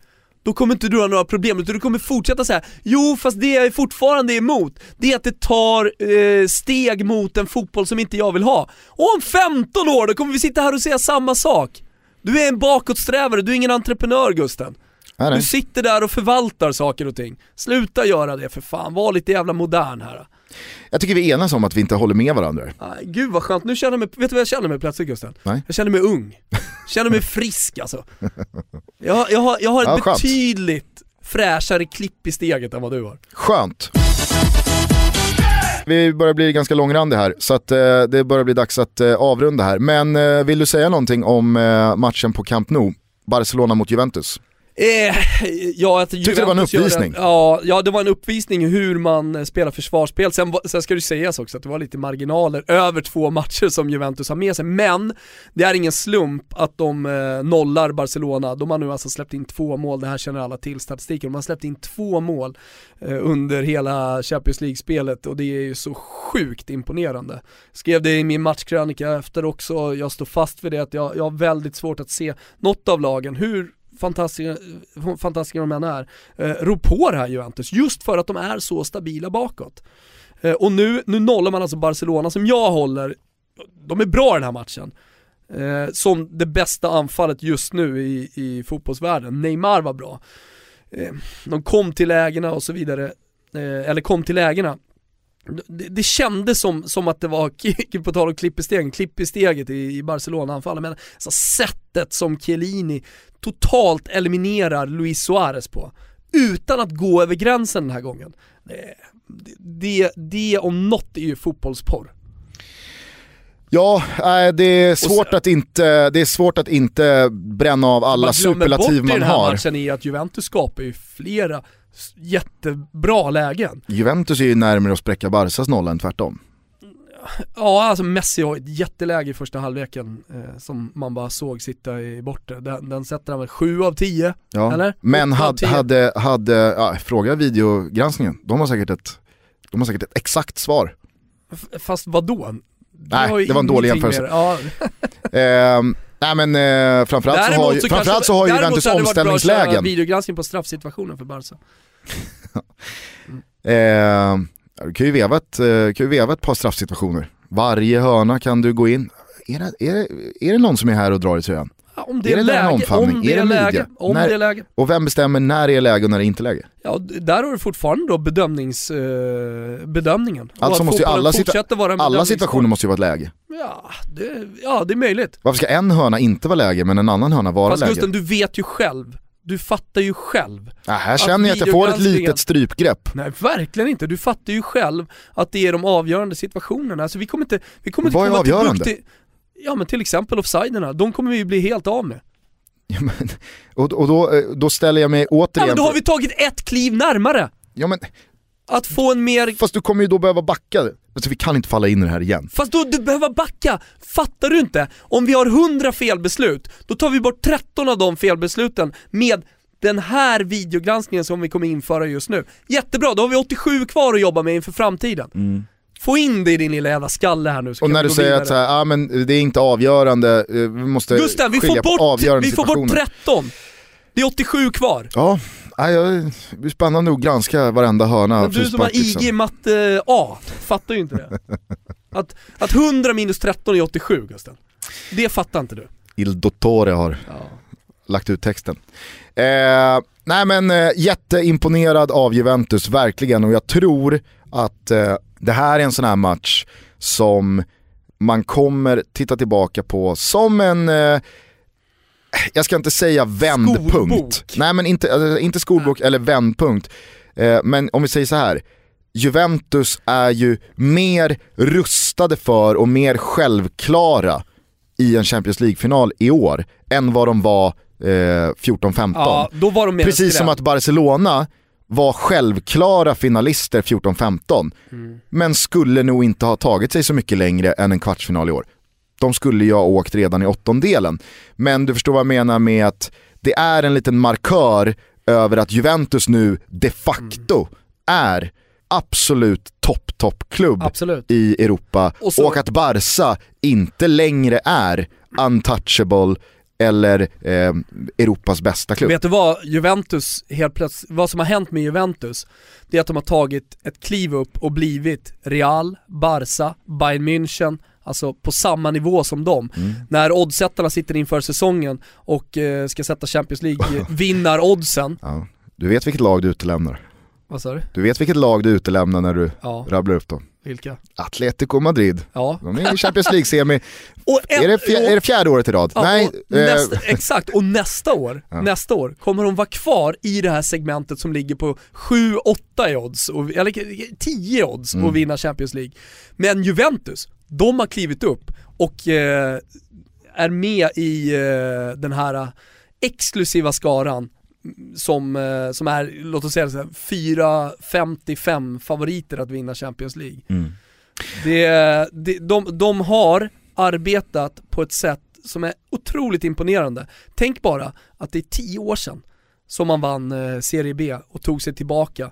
då kommer inte du ha några problem, utan du kommer fortsätta säga Jo fast det jag är fortfarande emot, det är att det tar eh, steg mot en fotboll som inte jag vill ha. Och om 15 år, då kommer vi sitta här och säga samma sak. Du är en bakåtsträvare, du är ingen entreprenör Gusten. Nej, nej. Du sitter där och förvaltar saker och ting. Sluta göra det för fan, var lite jävla modern här. Jag tycker vi enas om att vi inte håller med varandra. Aj, gud vad skönt, nu känner jag mig, vet du vad jag känner mig plötsligt Gusten? Nej. Jag känner mig ung. känner mig frisk alltså. Jag, jag har, jag har ett Ja, betydligt fräschare klipp i steget än vad du har. Skönt. Vi börjar bli ganska långrandiga här, så att, eh, det börjar bli dags att eh, avrunda här. Men eh, vill du säga någonting om eh, matchen på Camp Nou? Barcelona mot Juventus. Eh, ja, att Tyckte det var en uppvisning? ja, ja, det var en uppvisning hur man eh, spelar försvarsspel. Sen, sen ska det sägas också att det var lite marginaler över två matcher som Juventus har med sig. Men det är ingen slump att de eh, nollar Barcelona. De har nu alltså släppt in två mål, det här känner alla till statistiken. De har släppt in två mål eh, under hela Champions League-spelet och det är ju så sjukt imponerande. Skrev det i min matchkrönika efter också, jag står fast vid det att jag, jag har väldigt svårt att se något av lagen, hur fantastiska, fantastiska de än är, eh, rå på det här Juventus, just för att de är så stabila bakåt. Eh, och nu, nu nollar man alltså Barcelona som jag håller, de är bra i den här matchen. Eh, som det bästa anfallet just nu i, i fotbollsvärlden. Neymar var bra. Eh, de kom till lägena och så vidare, eh, eller kom till lägena. Det, det kändes som, som att det var, på tal om klipp i stegen, klipp i steget i, i Barcelona-anfallet, men alltså sättet som Chiellini totalt eliminerar Luis Suarez på, utan att gå över gränsen den här gången. Det, det, det om något är ju fotbollsporr. Ja, det, är svårt sen- att inte, det är svårt att inte bränna av alla man glömmer bort superlativ i man den här har. matchen är att Juventus skapar ju flera jättebra lägen. Juventus är ju närmare att spräcka Barcas nolla än tvärtom. Ja, alltså Messi har ett jätteläge i första halvleken eh, som man bara såg sitta i bortre. Den, den sätter han väl 7 av 10, Ja. eller? Men hade, 10. hade, hade ja, fråga videogranskningen, de har säkert ett, de har säkert ett exakt svar. F- Fast vad då? Nej, det var en dålig jämförelse. Ja. Ehm, nej men eh, framförallt, så har, ju- framförallt kanske- så har ju däremot Juventus så hade det varit bra att köra omställningslägen. videogranskning på straffsituationen för Barca. Ehm, ja, du kan ju, veva ett, eh, kan ju veva ett par straffsituationer. Varje hörna kan du gå in. Är det, är, det, är det någon som är här och drar i tröjan? Om det Är är, det läge, omfamning? om det Är är, läge, om När- det är läge. Och vem bestämmer när det är läge och när det inte är läge? Ja, där har du fortfarande då bedömnings, eh, bedömningen. Alltså måste ju alla situa- vara Alla situationer måste ju vara ett läge. Ja det, ja, det är möjligt. Varför ska en hörna inte vara läge men en annan hörna vara Fast läge? Gusten, du vet ju själv. Du fattar ju själv. Ja, här känner jag att jag får ett litet strypgrepp. Nej, verkligen inte. Du fattar ju själv att det är de avgörande situationerna. Alltså vi kommer inte, vi kommer inte Vad är komma till avgörande? i- Ja men till exempel offsiderna, de kommer vi ju bli helt av med. Ja, men, och och då, eh, då ställer jag mig Ja återigen... men då har vi tagit ett kliv närmare ja, men, att få en mer fast du kommer ju då behöva backa. Alltså, vi kan inte falla in i det här igen. Fast då, du behöver backa, fattar du inte? Om vi har 100 felbeslut, då tar vi bort 13 av de felbesluten med den här videogranskningen som vi kommer införa just nu. Jättebra, då har vi 87 kvar att jobba med inför framtiden. Få in det i din lilla jävla skalle här nu så Och när du säger att så här, ah, men det är inte avgörande, eh, vi måste Gusten, vi skilja får, på bort, avgörande vi får bort situationer. 13! Det är 87 kvar. Ja, det blir spännande att granska varenda hörna Men du som har. IG matte A, fattar ju inte det. Att, att 100 minus 13 är 87 Gusten. Det fattar inte du. Il Dottore har Ja. lagt ut texten. Eh, nej men eh, jätteimponerad av Juventus, verkligen. Och jag tror att eh, det här är en sån här match som man kommer titta tillbaka på som en, eh, jag ska inte säga vändpunkt. Skolbok. Nej men inte, alltså, inte skolbok eller vändpunkt. Eh, men om vi säger så här. Juventus är ju mer rustade för och mer självklara i en Champions League-final i år än vad de var eh, 14-15. Ja, Precis som att Barcelona var självklara finalister 14-15, Mm. men skulle nog inte ha tagit sig så mycket längre än en kvartsfinal i år. De skulle ju ha åkt redan i åttondelen. Men du förstår vad jag menar med att det är en liten markör över att Juventus nu de facto är absolut topp, topp klubb Absolut. i Europa och, Och så- att Barca inte längre är untouchable eller eh, Europas bästa klubb. Vet du vad Juventus helt plötsligt, vad som har hänt med Juventus, det är att de har tagit ett kliv upp och blivit Real, Barca, Bayern München, alltså på samma nivå som dem. Mm. När oddsättarna sitter inför säsongen och eh, ska sätta Champions League-vinnar-oddsen, Ja. Du vet vilket lag du utelämnar. vad sa du? Du vet vilket lag du utelämnar när du Ja, rabblar upp dem. Vilka? Atletico Madrid. Ja. De är i Champions League-semi. Är, det fjär, är det fjärde året i rad? Ja, Nej. och eh, nästa, exakt, och nästa år, Ja. nästa år kommer de vara kvar i det här segmentet som ligger på 7-8 i odds, och, eller 10 i odds Mm. och vinna Champions League. Men Juventus, de har klivit upp och eh, är med i eh, den här exklusiva skaran som, eh, som är, låt oss säga så här, 4-55 favoriter att vinna Champions League. mm. Det, det, de, de har arbetat på ett sätt som är otroligt imponerande. Tänk bara att det är tio år sedan som man vann eh, Serie B och tog sig tillbaka.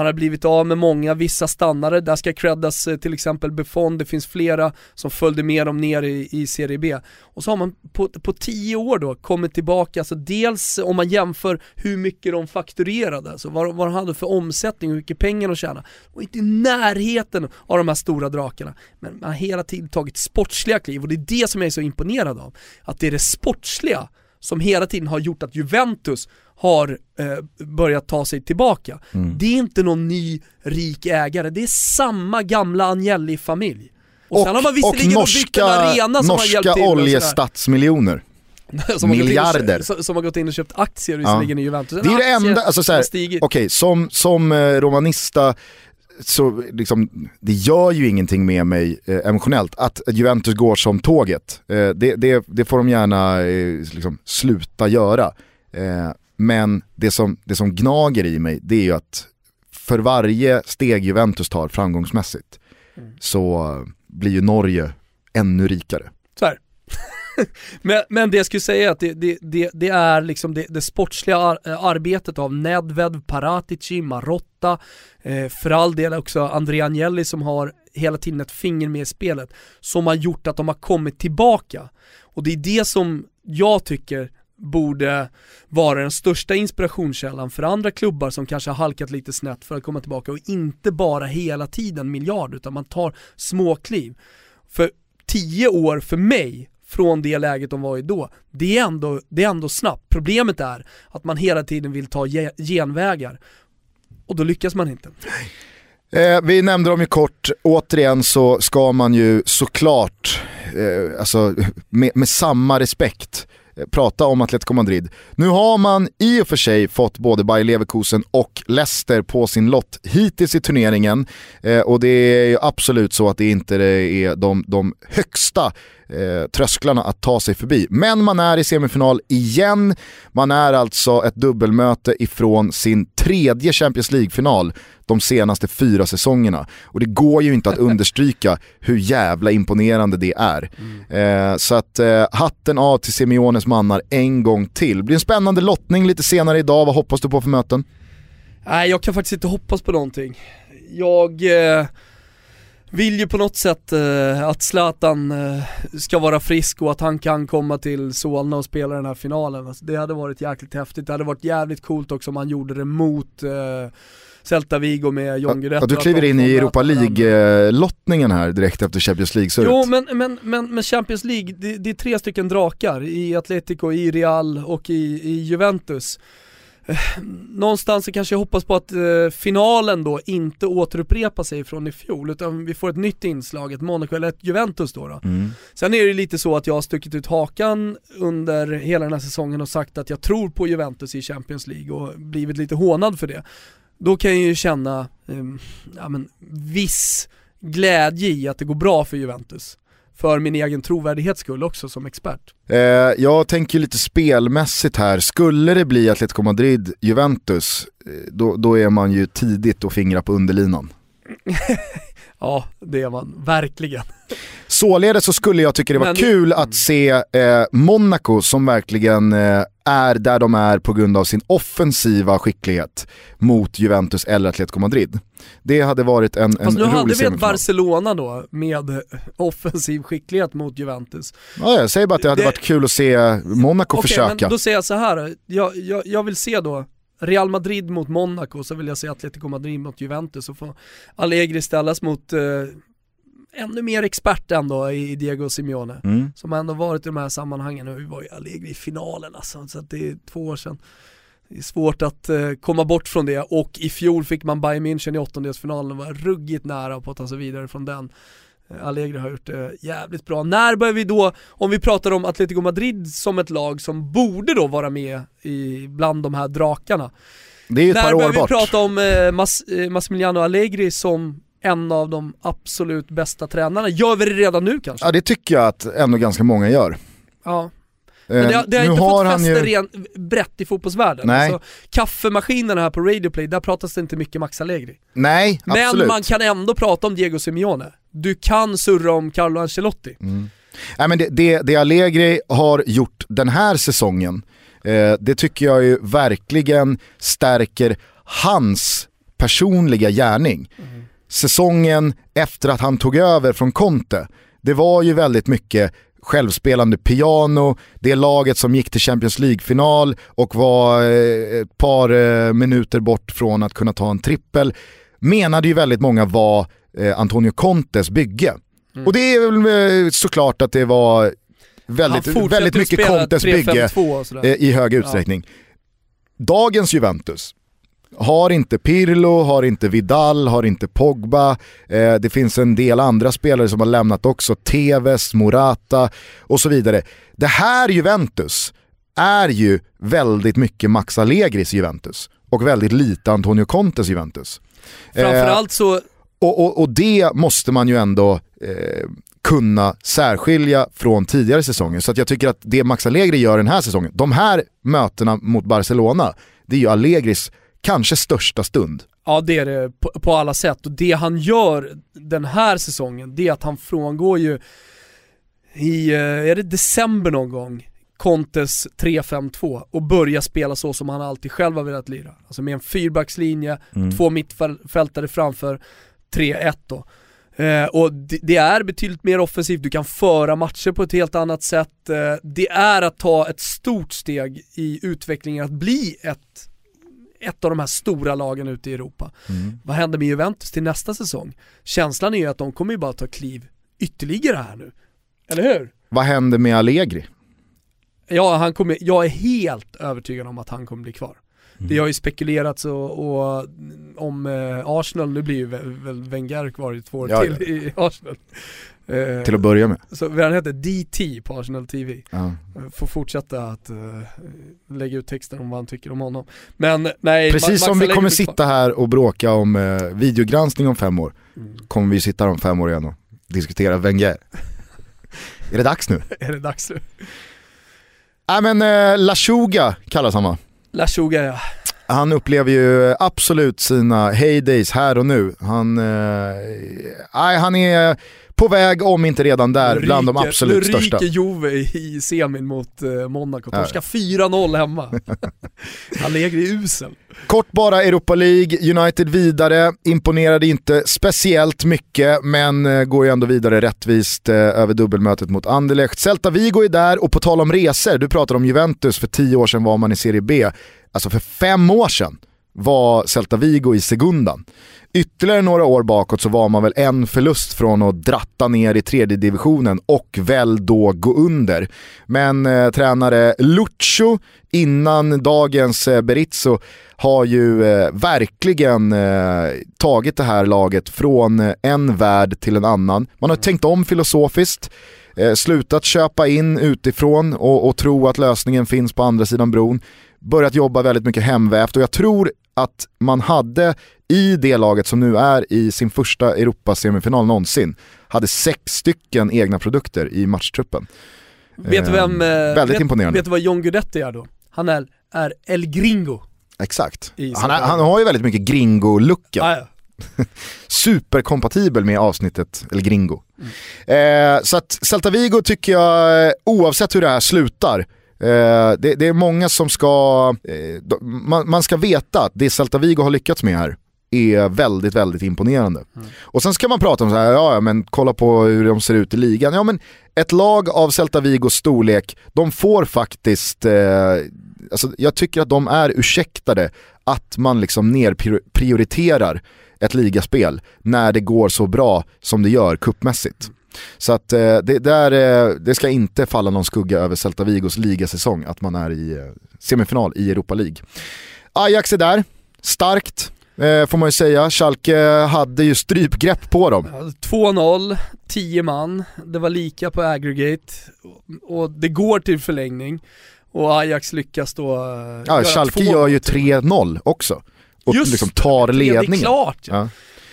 Man har blivit av med många, vissa stannare, där ska creddas eh, till exempel Buffon, det finns flera som följde med dem ner i, i Serie B. Och så har man på, på tio år då kommit tillbaka, alltså dels om man jämför hur mycket de fakturerade, alltså vad, vad de hade för omsättning och hur mycket pengar de tjänade. Och inte i närheten av de här stora drakarna. Men man har hela tiden tagit sportsliga kliv och det är det som jag är så imponerad av. Att det är det sportsliga som hela tiden har gjort att Juventus har eh, börjat ta sig tillbaka. Mm. Det är inte någon ny rik ägare, det är samma gamla Agnelli-familj. Och, Och, sen har man och visserligen en norska, arena som har hjälpt norska till och oljestatsmiljoner. som har och miljarder. köpt- som- har gått in och köpt aktier visserligen i Juventus. En Det är det enda, alltså så här, har stigit. okej som, som eh, romanista så liksom, det gör ju ingenting med mig eh, emotionellt att Juventus går som tåget. Eh, det, det, det får de gärna eh, liksom, sluta göra. Eh, men det som, det som gnager i mig det är ju att för varje steg Juventus tar framgångsmässigt Mm. så blir ju Norge ännu rikare. Så här. men, men det jag skulle säga är att det, det, det, det är liksom det, det sportsliga ar, eh, arbetet av Nedved, Paratici, Marotta, eh, för all del också Andrea Agnelli som har hela tiden ett finger med i spelet, som har gjort att de har kommit tillbaka. Och det är det som jag tycker borde vara den största inspirationskällan för andra klubbar som kanske har halkat lite snett för att komma tillbaka och inte bara hela tiden miljard utan man tar små kliv. För tio år för mig från det läget de var i då, det är ändå, det är ändå snabbt. Problemet är att man hela tiden vill ta ge- genvägar och då lyckas man inte. Eh, vi nämnde dem ju kort, återigen så ska man ju såklart, eh, alltså med, med samma respekt, eh, prata om Atletico Madrid. Nu har man i och för sig fått både Bayer Leverkusen och Leicester på sin lott hittills i turneringen eh, och det är ju absolut så att det inte är de, de högsta eh, trösklarna att ta sig förbi. Men man är i semifinal igen, man är alltså ett dubbelmöte ifrån sin tredje Champions League-final de senaste fyra säsongerna. Och det går ju inte att understryka hur jävla imponerande det är. Eh, så att eh, hatten av till Simeones mannar en gång till. Det blir en spännande lottning lite senare idag, vad hoppas du på för möten? Nej, jag kan faktiskt inte hoppas på någonting. Jag eh, vill ju på något sätt eh, att Zlatan eh, ska vara frisk och att han kan komma till Solna och spela den här finalen. Alltså, det hade varit jäkligt häftigt, det hade varit jävligt coolt också om han gjorde det mot eh, Celta Vigo med John Guidetti. Att du kliver in i Europa. League-lottningen här direkt efter Champions League-surret. Jo men, men, men, men Champions League, det, det är tre stycken drakar i Atletico, i Real och i, i Juventus. Någonstans så kanske jag hoppas på att eh, finalen då inte återupprepar sig från i fjol utan vi får ett nytt inslag, ett Monaco eller ett Juventus då. då. Mm. Sen är det lite så att jag har stuckit ut hakan under hela den här säsongen och sagt att jag tror på Juventus i Champions League och blivit lite hånad för det. Då kan jag ju känna eh, ja, men, viss glädje i att det går bra för Juventus för min egen trovärdighets skull också som expert. Eh, jag tänker lite spelmässigt här, skulle det bli Atletico Madrid-Juventus, eh, då, då är man ju tidigt och fingrar på underlinan. ja, det är man verkligen. Således så skulle jag tycka det var Men... kul att se eh, Monaco som verkligen eh, är där de är på grund av sin offensiva skicklighet mot Juventus eller Atletico Madrid. Det hade varit en, Fast en nu hade vi ett Barcelona då med offensiv skicklighet mot Juventus. Ja, jag säger bara att det hade det... varit kul att se Monaco okay, försöka. Men då säger jag så här. Jag, jag, jag vill se då Real Madrid mot Monaco, så vill jag se Atletico Madrid mot Juventus och få Allegri ställas mot eh, ännu mer expert ändå i Diego Simeone. Mm. Som ändå varit i de här sammanhangen och vi var ju Allegri i finalen alltså, så det är två år sedan. Det är svårt att eh, komma bort från det och i fjol fick man Bayern München i åttondelsfinalen och var ruggigt nära på att ta sig vidare från den. Eh, Allegri har gjort det jävligt bra. När börjar vi då, om vi pratar om Atletico Madrid som ett lag som borde då vara med i, bland de här drakarna. Det är ju ett par år bort. När börjar vi prata om eh, Mas, eh, Massimiliano Allegri som en av de absolut bästa tränarna. Gör vi det redan nu kanske? Ja det tycker jag att ändå ganska många gör. Ja. Men det, det har nu inte har fått fäste ju... ren, brett i fotbollsvärlden. Nej. Alltså, kaffemaskinerna här på Radioplay, där pratas det inte mycket Max Allegri. Nej, absolut. Men man kan ändå prata om Diego Simeone. Du kan surra om Carlo Ancelotti. Mm. Nej, men det, det, det Allegri har gjort den här säsongen, eh, det tycker jag ju verkligen stärker hans personliga gärning. Mm säsongen efter att han tog över från Conte, det var ju väldigt mycket självspelande piano, det laget som gick till Champions League-final och var eh, ett par eh, minuter bort från att kunna ta en trippel, menade ju väldigt många var eh, Antonio Contes bygge. Mm. Och det är väl såklart att det var väldigt, väldigt mycket Contes bygge i hög utsträckning. Ja. Dagens Juventus, har inte Pirlo, har inte Vidal, har inte Pogba. Eh, det finns en del andra spelare som har lämnat också, Tevez, Morata och så vidare. Det här Juventus är ju väldigt mycket Max Allegris Juventus och väldigt lite Antonio Contes Juventus. Framförallt så... Eh, och, och, och, det måste man ju ändå eh, kunna särskilja från tidigare säsonger. Så att jag tycker att det Max Allegri gör den här säsongen, de här mötena mot Barcelona, det är ju Allegris kanske största stund. Ja det är det på, på, alla sätt och det han gör den här säsongen det är att han frångår ju i, eh, är det december någon gång, Contes 3-5-2 och börjar spela så som han alltid själv har velat lira. Alltså med en fyrbackslinje, mm. två mittfältare framför, 3-1 då. Eh, och det, det, är betydligt mer offensivt, du kan föra matcher på ett helt annat sätt. Eh, det är att ta ett stort steg i utvecklingen att bli ett ett av de här stora lagen ute i Europa. Mm. Vad händer med Juventus till nästa säsong? Känslan är ju att de kommer ju bara ta kliv ytterligare här nu. Eller hur? Vad händer med Allegri? Ja, han kommer, jag är helt övertygad om att han kommer bli kvar. Mm. Det har ju spekulerats och, och om eh, Arsenal, nu blir ju väl Wenger kvar i två år ja, till ja. i Arsenal. Eh, till att börja med. Så han heter DT på Arsenal TV. Ja. Eh, får fortsätta att uh, lägga ut texter om vad han tycker om honom. Men nej, Precis som vi kommer sitta här och bråka om uh, videogranskning om fem år, mm. kommer vi sitta här om fem år igen och diskutera Wenger. är det dags nu? är det dags nu? Nej men uh, Lashuga kallas han va? Lashuga ja. Han upplever ju absolut sina heydays här och nu. Han, eh, han är på väg, om inte redan där, Ulrike, bland de absolut Ulrike största. Ulrike Jove i semin mot eh, Monaco, torska ja. 4-0 hemma. Allegri är usel. Kort bara Europa League, United vidare, imponerade inte speciellt mycket men eh, går ju ändå vidare rättvist eh, över dubbelmötet mot Anderlecht. Celta Vigo är där och på tal om resor, du pratade om Juventus, för tio år sedan var man i Serie B. Alltså för fem år sedan var Celta Vigo i segundan. Ytterligare några år bakåt så var man väl en förlust från att dratta ner i tredje divisionen och väl då gå under. Men eh, tränare Lucho innan dagens eh, Berizzo har ju eh, verkligen eh, tagit det här laget från eh, en värld till en annan. Man har tänkt om filosofiskt, eh, slutat köpa in utifrån och, och tro att lösningen finns på andra sidan bron. Börjat jobba väldigt mycket hemvävt och jag tror att man hade i det laget som nu är i sin första Europasemifinal någonsin, hade sex stycken egna produkter i matchtruppen. Vet du vem... Eh, väldigt vet, imponerande. Vet du vad John Guidetti är då? Han är, är El Gringo. Exakt. Han, är, han har ju väldigt mycket gringo-lucka. Ah, ja. Superkompatibel med avsnittet, eller gringo. Eh, så att Celta Vigo tycker jag, eh, oavsett hur det här slutar, eh, det, det är många som ska, eh, man, man ska veta att det Celta Vigo har lyckats med här är väldigt, väldigt imponerande. Och sen ska man prata om så här, ja men kolla på hur de ser ut i ligan. Ja men ett lag av Celta Vigos storlek, de får faktiskt, eh, alltså, jag tycker att de är ursäktade att man liksom nerprioriterar ett ligaspel när det går så bra som det gör kuppmässigt. Så att eh, det, där, eh, det ska inte falla någon skugga över Celta Vigos ligasäsong att man är i eh, semifinal i Europa League. Ajax är där, starkt eh, får man ju säga. Schalke hade ju strypgrepp på dem. Ja, 2-0, 10 man, det var lika på aggregate och, det går till förlängning och Ajax lyckas då eh, Ja, Schalke gör ju mål till. 3-0 också. Och Just liksom tar Det är ledningen. klart ja. Ja.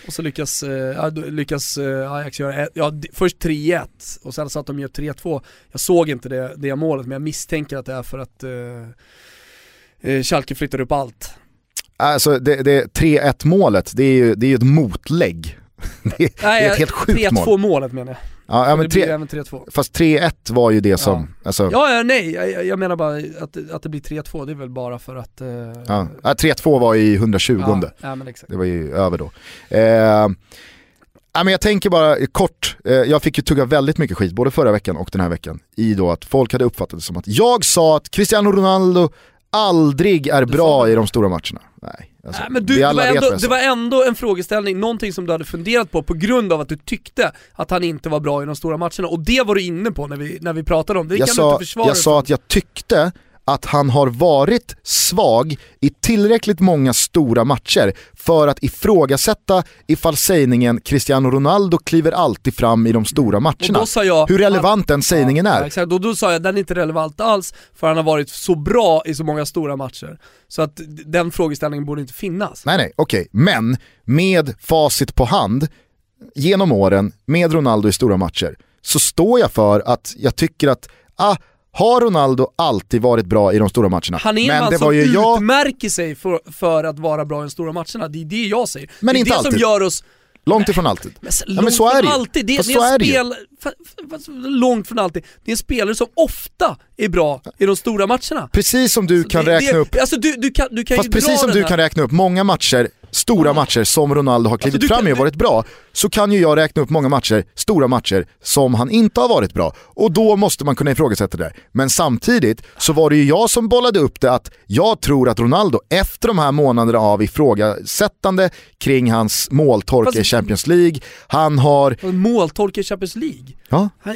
Och så lyckas, då lyckas eh, Ajax göra, ett, ja först 3-1 och sen så att de gör 3-2. Jag såg inte det, det målet men jag misstänker att det är för att eh, Schalke flyttar upp allt. Alltså det, det 3-1 målet, det är ju det är ett motlägg. Det är, det är ett helt sjukt mål. 3-2 målet menar jag. Ja, ja, men tre, även 3-2. fast 3-1 var ju det som, alltså, Ja, ja nej, jag, jag menar bara att, att det blir 3-2, det är väl bara för att... Eh, ja. Ja, 3-2 var i 120 ja, ja, men exakt. Det var ju över då. Eh, ja, men jag tänker bara kort, eh, jag fick ju tugga väldigt mycket skit både förra veckan och den här veckan i då att folk hade uppfattat det som att jag sa att Cristiano Ronaldo aldrig är bra i de stora matcherna. Nej, alltså, Nej, men du, det, var ändå, det var ändå en frågeställning, någonting som du hade funderat på på grund av att du tyckte att han inte var bra i de stora matcherna och det var du inne på när vi, när vi pratade om det. Det jag sa, jag sa att jag tyckte att han har varit svag i tillräckligt många stora matcher för att ifrågasätta ifall sägningen Cristiano Ronaldo kliver alltid fram i de stora matcherna. då sa jag, Hur relevant den sägningen ja, är. Ja, exakt, och då sa jag att den är inte relevant alls för han har varit så bra i så många stora matcher. Så att den frågeställningen borde inte finnas. Nej nej, okej. Men med facit på hand, genom åren, med Ronaldo i stora matcher, så står jag för att jag tycker att, ah, har Ronaldo alltid varit bra i de stora matcherna? Han är en Men man det som jag, utmärker sig för, för att vara bra i de stora matcherna, det är det jag säger. Men det är inte det som alltid. gör oss långt ifrån alltid. Men, Ja, långt men så är från det alltid. Det, det är en spel, långt från alltid. Det är en spelare som ofta är bra i de stora matcherna. Precis som du kan det, räkna upp Alltså du, du kan, du kan Fast precis som du här- kan räkna upp många matcher, stora matcher som Ronaldo har klivit Alltså, fram i och varit bra, så kan ju jag räkna upp många matcher, stora matcher, som han inte har varit bra. Och då måste man kunna ifrågasätta det där. Men samtidigt så var det ju jag som bollade upp det att jag tror att Ronaldo, efter de här månaderna av ifrågasättande kring hans måltorka i Champions League, han har... En måltolk i Champions League. Ja, Han,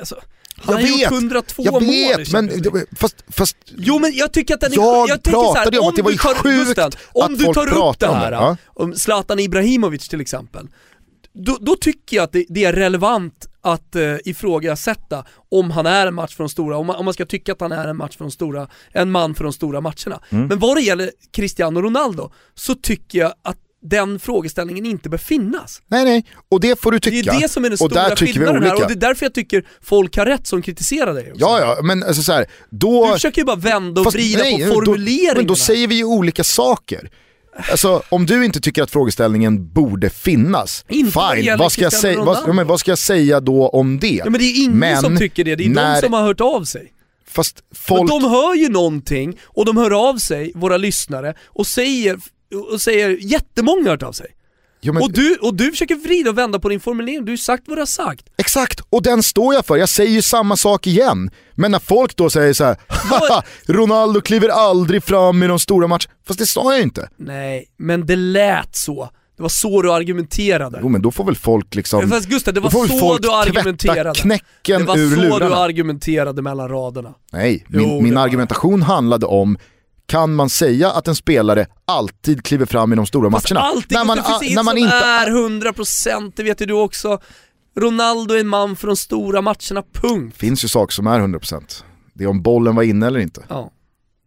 alltså, han jag har gjort vet, 102 jag mål vet, men fast, fast Jo men jag tycker att den är Jag jag tänker så här, pratade om att det var sjukt Gusten, om du tar upp det om här, det, ja. om Zlatan Ibrahimovic till exempel, då, då tycker jag att det, det är relevant att eh, ifrågasätta om han är en match för de stora, om man, om man ska tycka att han är en match för de stora, en man för de stora matcherna. Mm. Men vad det gäller Cristiano Ronaldo så tycker jag att den frågeställningen inte bör finnas. nej nej, och det får du Det tycka. är det som är den och stora vi skillnaden här och det är därför jag tycker folk har rätt som kritiserar dig också. Ja, ja, men alltså så här, då... Du försöker ju bara vända och Fast vrida nej, på då- formuleringarna. Men då säger vi ju olika saker. Alltså om du inte tycker att frågeställningen borde finnas, Inte det fine, vad ska, jag säga, vad, men vad ska jag säga då om det? Ja men det är ingen Men som tycker det, det är när- de som har hört av sig. Fast folk... Men de hör ju någonting och de hör av sig, våra lyssnare, och säger, och säger jättemånga har hört av sig. Ja, men, Och, du, och du försöker vrida och vända på din formulering, du har ju sagt vad du har sagt. Exakt, och den står jag för. Jag säger ju samma sak igen. Men när folk då säger så här, "Haha, Ronaldo kliver aldrig fram i de stora matcherna. Fast det sa jag inte. Nej, men det lät så. Det var så du argumenterade. Jo men då får väl folk liksom... Fast Gustav, det var så folk du argumenterade. knäcken Det var ur så du lurarna. argumenterade mellan raderna. Nej, Jo, min, min det var argumentation handlade om kan man säga att en spelare alltid kliver fram i de stora Fast matcherna? allting, när man, det finns när man som inte... är 100%, det vet ju du också. Ronaldo är en man för de stora matcherna, punkt. finns ju saker som är 100%. Det är om bollen var inne eller inte. Ja.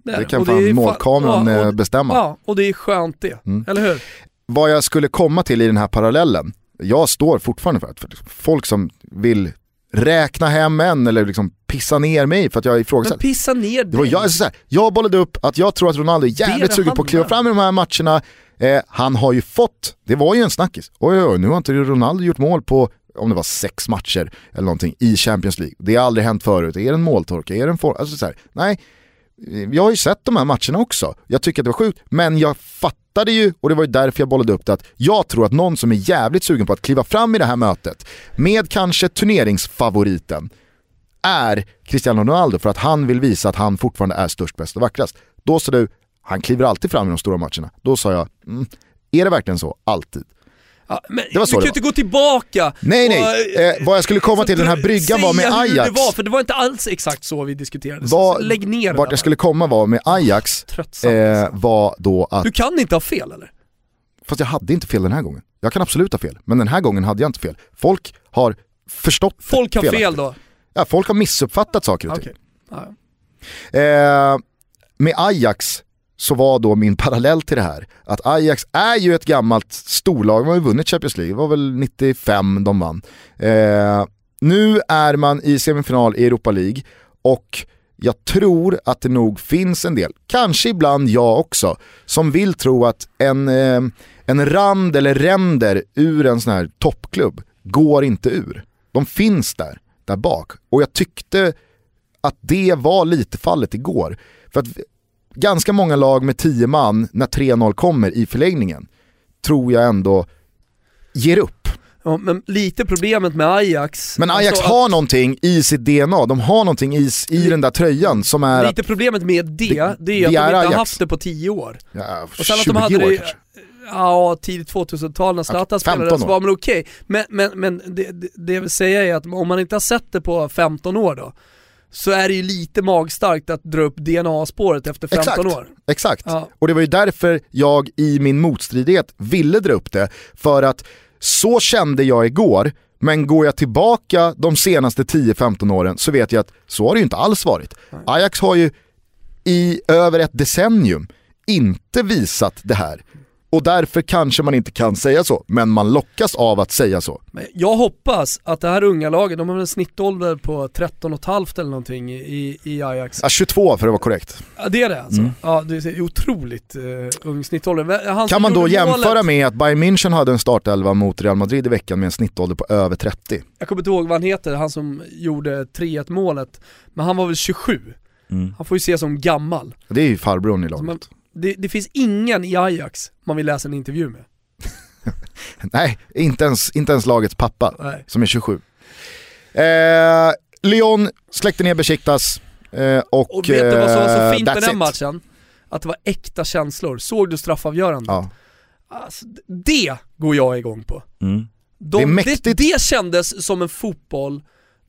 Det är kan fan målkameran ja, eh, och, bestämma. Ja, och det är skönt det. Mm. Eller hur? Vad jag skulle komma till i den här parallellen, jag står fortfarande för att folk som vill räkna hem en eller liksom pissa ner mig för att jag Men ifrågasätter. pissa ner Det var dig. jag, alltså så här, jag bollade upp att jag tror att Ronaldo är jävligt sugen på att kliva fram i de här matcherna. Eh, han har ju fått, det var ju en snackis, oj oj oj, nu har inte Ronaldo gjort mål på om det var sex matcher eller någonting i Champions League. Det har aldrig hänt förut, är det en måltorka, är det en for... alltså så här, nej. Jag har ju sett de här matcherna också, jag tycker att det var sjukt, men jag fattade ju, och det var ju därför jag bollade upp det, att jag tror att någon som är jävligt sugen på att kliva fram i det här mötet, med kanske turneringsfavoriten, är Cristiano Ronaldo för att han vill visa att han fortfarande är störst, bäst och vackrast. Då sa du, han kliver alltid fram i de stora matcherna. Då sa jag, mm, är det verkligen så? Alltid. Ja, men Det var så du kan ju inte gå tillbaka Nej nej, och, eh, vad jag skulle komma till den här bryggan var med säga hur Ajax. det var, för det var inte alls exakt så vi diskuterade. Vad- lägg ner Vart jag skulle komma var med Ajax, Tröttsamt. eh, var då att, Du kan inte ha fel eller? fast jag hade inte fel den här gången. Jag kan absolut ha fel, men den här gången hade jag inte fel. Folk har förstått Folk har felaktigt. fel då? Ja, folk har missuppfattat saker och ting. Ja, ja. Eh, med Ajax så var då min parallell till det här att Ajax är ju ett gammalt storlag, de har ju vunnit Champions League, det var väl 95 de vann. Eh, nu är man i semifinal i Europa League och jag tror att det nog finns en del, kanske ibland jag också, som vill tro att en, eh, en rand eller ränder ur en sån här toppklubb går inte ur. De finns där, där bak. Och jag tyckte att det var lite fallet igår. För att ganska många lag med 10 man när 3-0 kommer i förlängningen tror jag ändå ger upp. Ja, men lite problemet med Ajax... Men Ajax alltså, har någonting i sitt DNA, de har någonting i, i den där tröjan som är... Lite problemet med det, det, är att de inte har Ajax. haft det på 10 år. ja, Och sen att 20 de hade år det, kanske. ja tidigt 2000-tal när Zlatan Okej, 15 spelade så var man okej. Men, men, men det, det, det jag vill säga är att om man inte har sett det på 15 år då, så är det ju lite magstarkt att dra upp DNA-spåret efter 15 Exakt. år. Exakt. Ja. Och det var ju därför jag i min motstridighet ville dra upp det. För att så kände jag igår, men går jag tillbaka de senaste 10-15 åren så vet jag att så har det ju inte alls varit. Ajax har ju i över ett decennium inte visat det här. Och därför kanske man inte kan säga så, men man lockas av att säga så. Jag hoppas att det här unga laget, de har en snittålder på 13 och ett halvt eller någonting i, i Ajax. Ja, 22 för att vara korrekt. Ja det är det alltså? Ja det är otroligt uh, ung snittålder. Han Kan man då jämföra målet- med att Bayern München hade en startelva mot Real Madrid i veckan med en snittålder på över 30? Jag kommer inte ihåg vad han heter, han som gjorde 3-1 målet. Men han var väl 27. Han får ju ses som gammal. Det är ju farbrorn i laget. Det, det finns ingen i Ajax man vill läsa en intervju med. Nej, inte ens, inte ens lagets pappa Nej. som är 27. Eh, Lyon släckte ner Besiktas eh, och, Och vet du vad som var eh, så fint med den it. matchen? Att det var äkta känslor. Såg du straffavgörandet? Ja. Alltså, det går jag igång på. Mm. De, Det är det, det, kändes som en fotboll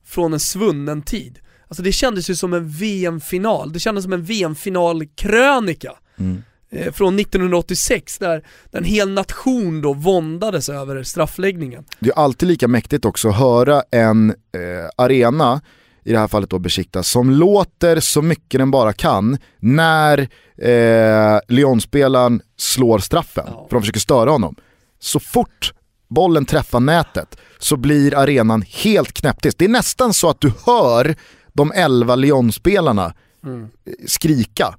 från en svunnen tid. Alltså det kändes ju som en VM-final, det kändes som en VM-finalkrönika. Mm. Eh, från 1986 där, där en hel nation då våndades över straffläggningen. Det är alltid lika mäktigt också att höra en eh, arena, i det här fallet då Besiktas, som låter så mycket den bara kan när eh, Lyon-spelaren slår straffen, Ja. för de försöker störa honom. Så fort bollen träffar nätet så blir arenan helt knäpptyst. Det är nästan så att du hör de 11 Lyon-spelarna Mm. eh, skrika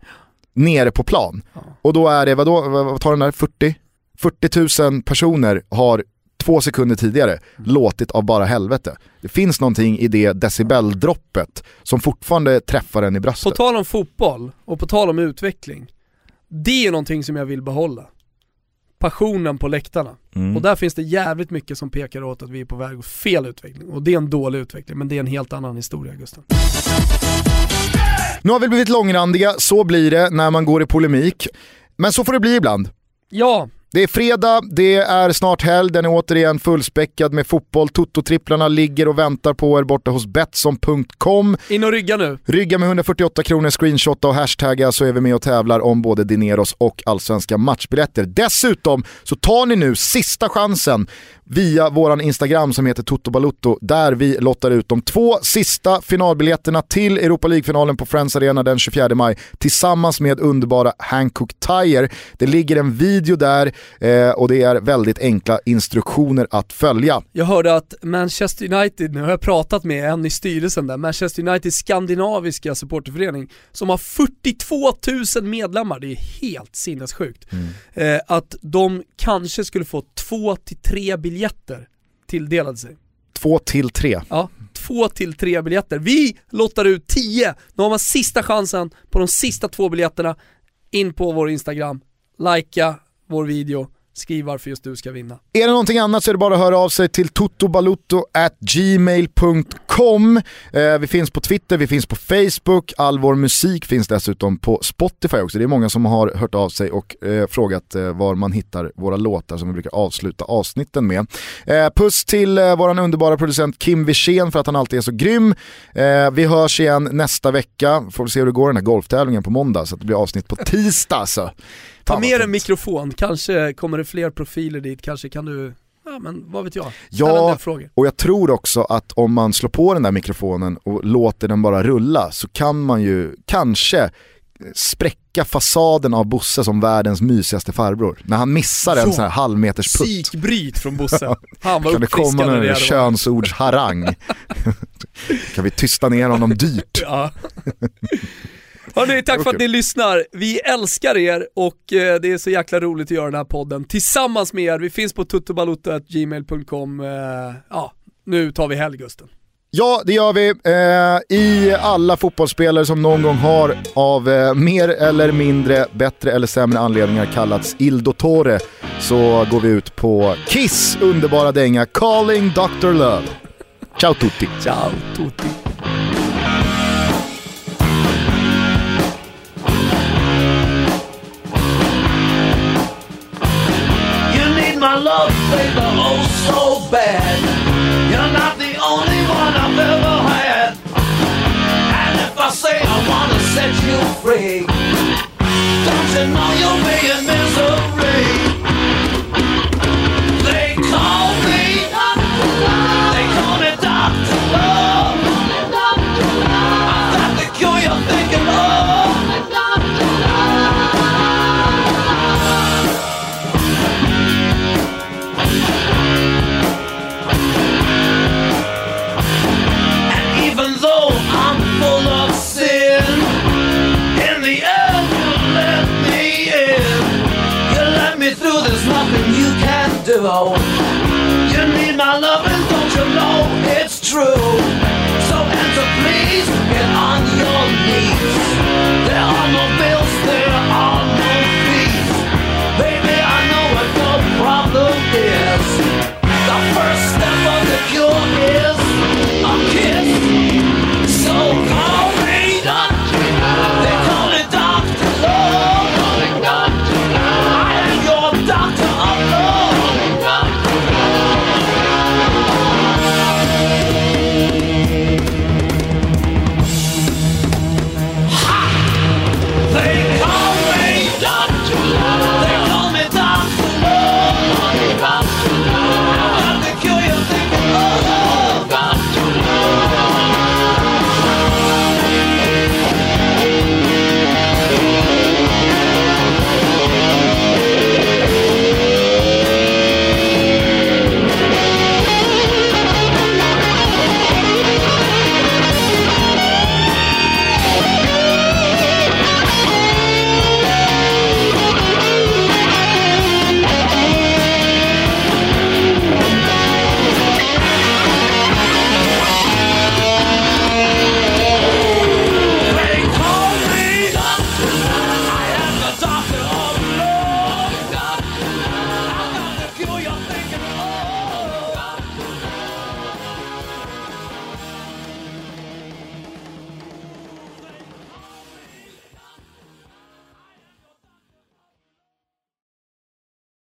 nere på plan. Och då är det, vadå, vad tar den där, 40? 40 000 personer har två sekunder tidigare låtit av bara helvete. Det finns någonting i det decibeldroppet som fortfarande träffar en i På bröstet. tal om fotboll och på tal om utveckling. Det är någonting som jag vill behålla. passionen på läktarna. Mm. Och där finns det jävligt mycket som pekar åt att vi är på väg åt fel utveckling. Och det är en dålig utveckling, men det är en helt annan historia Gusten. Nu har vi blivit långrandiga, så blir det när man går i polemik. Men så får det bli ibland. Ja, Det är fredag, det är snart helg, den är återigen fullspäckad med fotboll. Toto-tripplarna ligger och väntar på er borta hos Betsson.com. in och rygga nu. Rygga med 148 kronor, screenshotta och hashtagga så är vi med och tävlar om både Dineros och allsvenska matchbiljetter. Dessutom så tar ni nu sista chansen via våran Instagram som heter Toto Balutto där vi lottar ut de två sista finalbiljetterna till Europa League-finalen på Friends Arena den 24 maj tillsammans med underbara Hankook Tire. Det ligger en video där eh, och det är väldigt enkla instruktioner att följa. Jag hörde att Manchester United, nu har jag pratat med en i styrelsen där, Manchester Uniteds skandinaviska supporterförening, som har 42 000 medlemmar, det är helt sinnessjukt. Eh, att de kanske skulle få två till tre biljetter tilldelade sig. Två till tre. Ja, två till tre biljetter. Vi lottar ut tio. Nu har man sista chansen på de sista två biljetterna. In på vår Instagram, likea vår video, skriv varför just du ska vinna. Är det någonting annat så är det bara att höra av sig till gmail.com Eh, vi finns på Twitter, vi finns på Facebook, all vår musik finns dessutom på Spotify också. Det är många som har hört av sig och eh, frågat eh, var man hittar våra låtar som vi brukar avsluta avsnitten med. Eh, puss till eh, våran underbara producent Kim Wirsén för att han alltid är så grym. Eh, vi hörs igen nästa vecka, får vi se hur det går den här golftävlingen på måndag så att det blir avsnitt på tisdag. alltså. Så. Ta med dig en mikrofon, kanske kommer det fler profiler dit, kanske kan du, ja men vad vet jag, Ja. en. Och jag tror också att om man slår på den där mikrofonen och låter den bara rulla så kan man ju kanske spräcka fasaden av Bosse som världens mysigaste farbror. När han missar en Ja. sån här halvmeters putt. Psykbryt från Bosse. Han var Kan det komma någon könsordsharang? kan vi tysta ner honom dyrt? Ja. Hörni, tack för att ni lyssnar. Vi älskar er och eh, det är så jäkla roligt att göra den här podden tillsammans med er. Vi finns på tuttobalutta.gmail.com. Eh, ja, nu tar vi helg Gusten. Ja, det gör vi. Eh, I alla fotbollsspelare som någon gång har av eh, mer eller mindre, bättre eller sämre anledningar kallats Il Dottore så går vi ut på Kiss underbara dänga Calling Dr. Love. Ciao tutti! Ciao tutti. love paper oh so bad. You're not the only one I've ever had. And if I say I wanna set you free, don't you know you'll be in misery? true.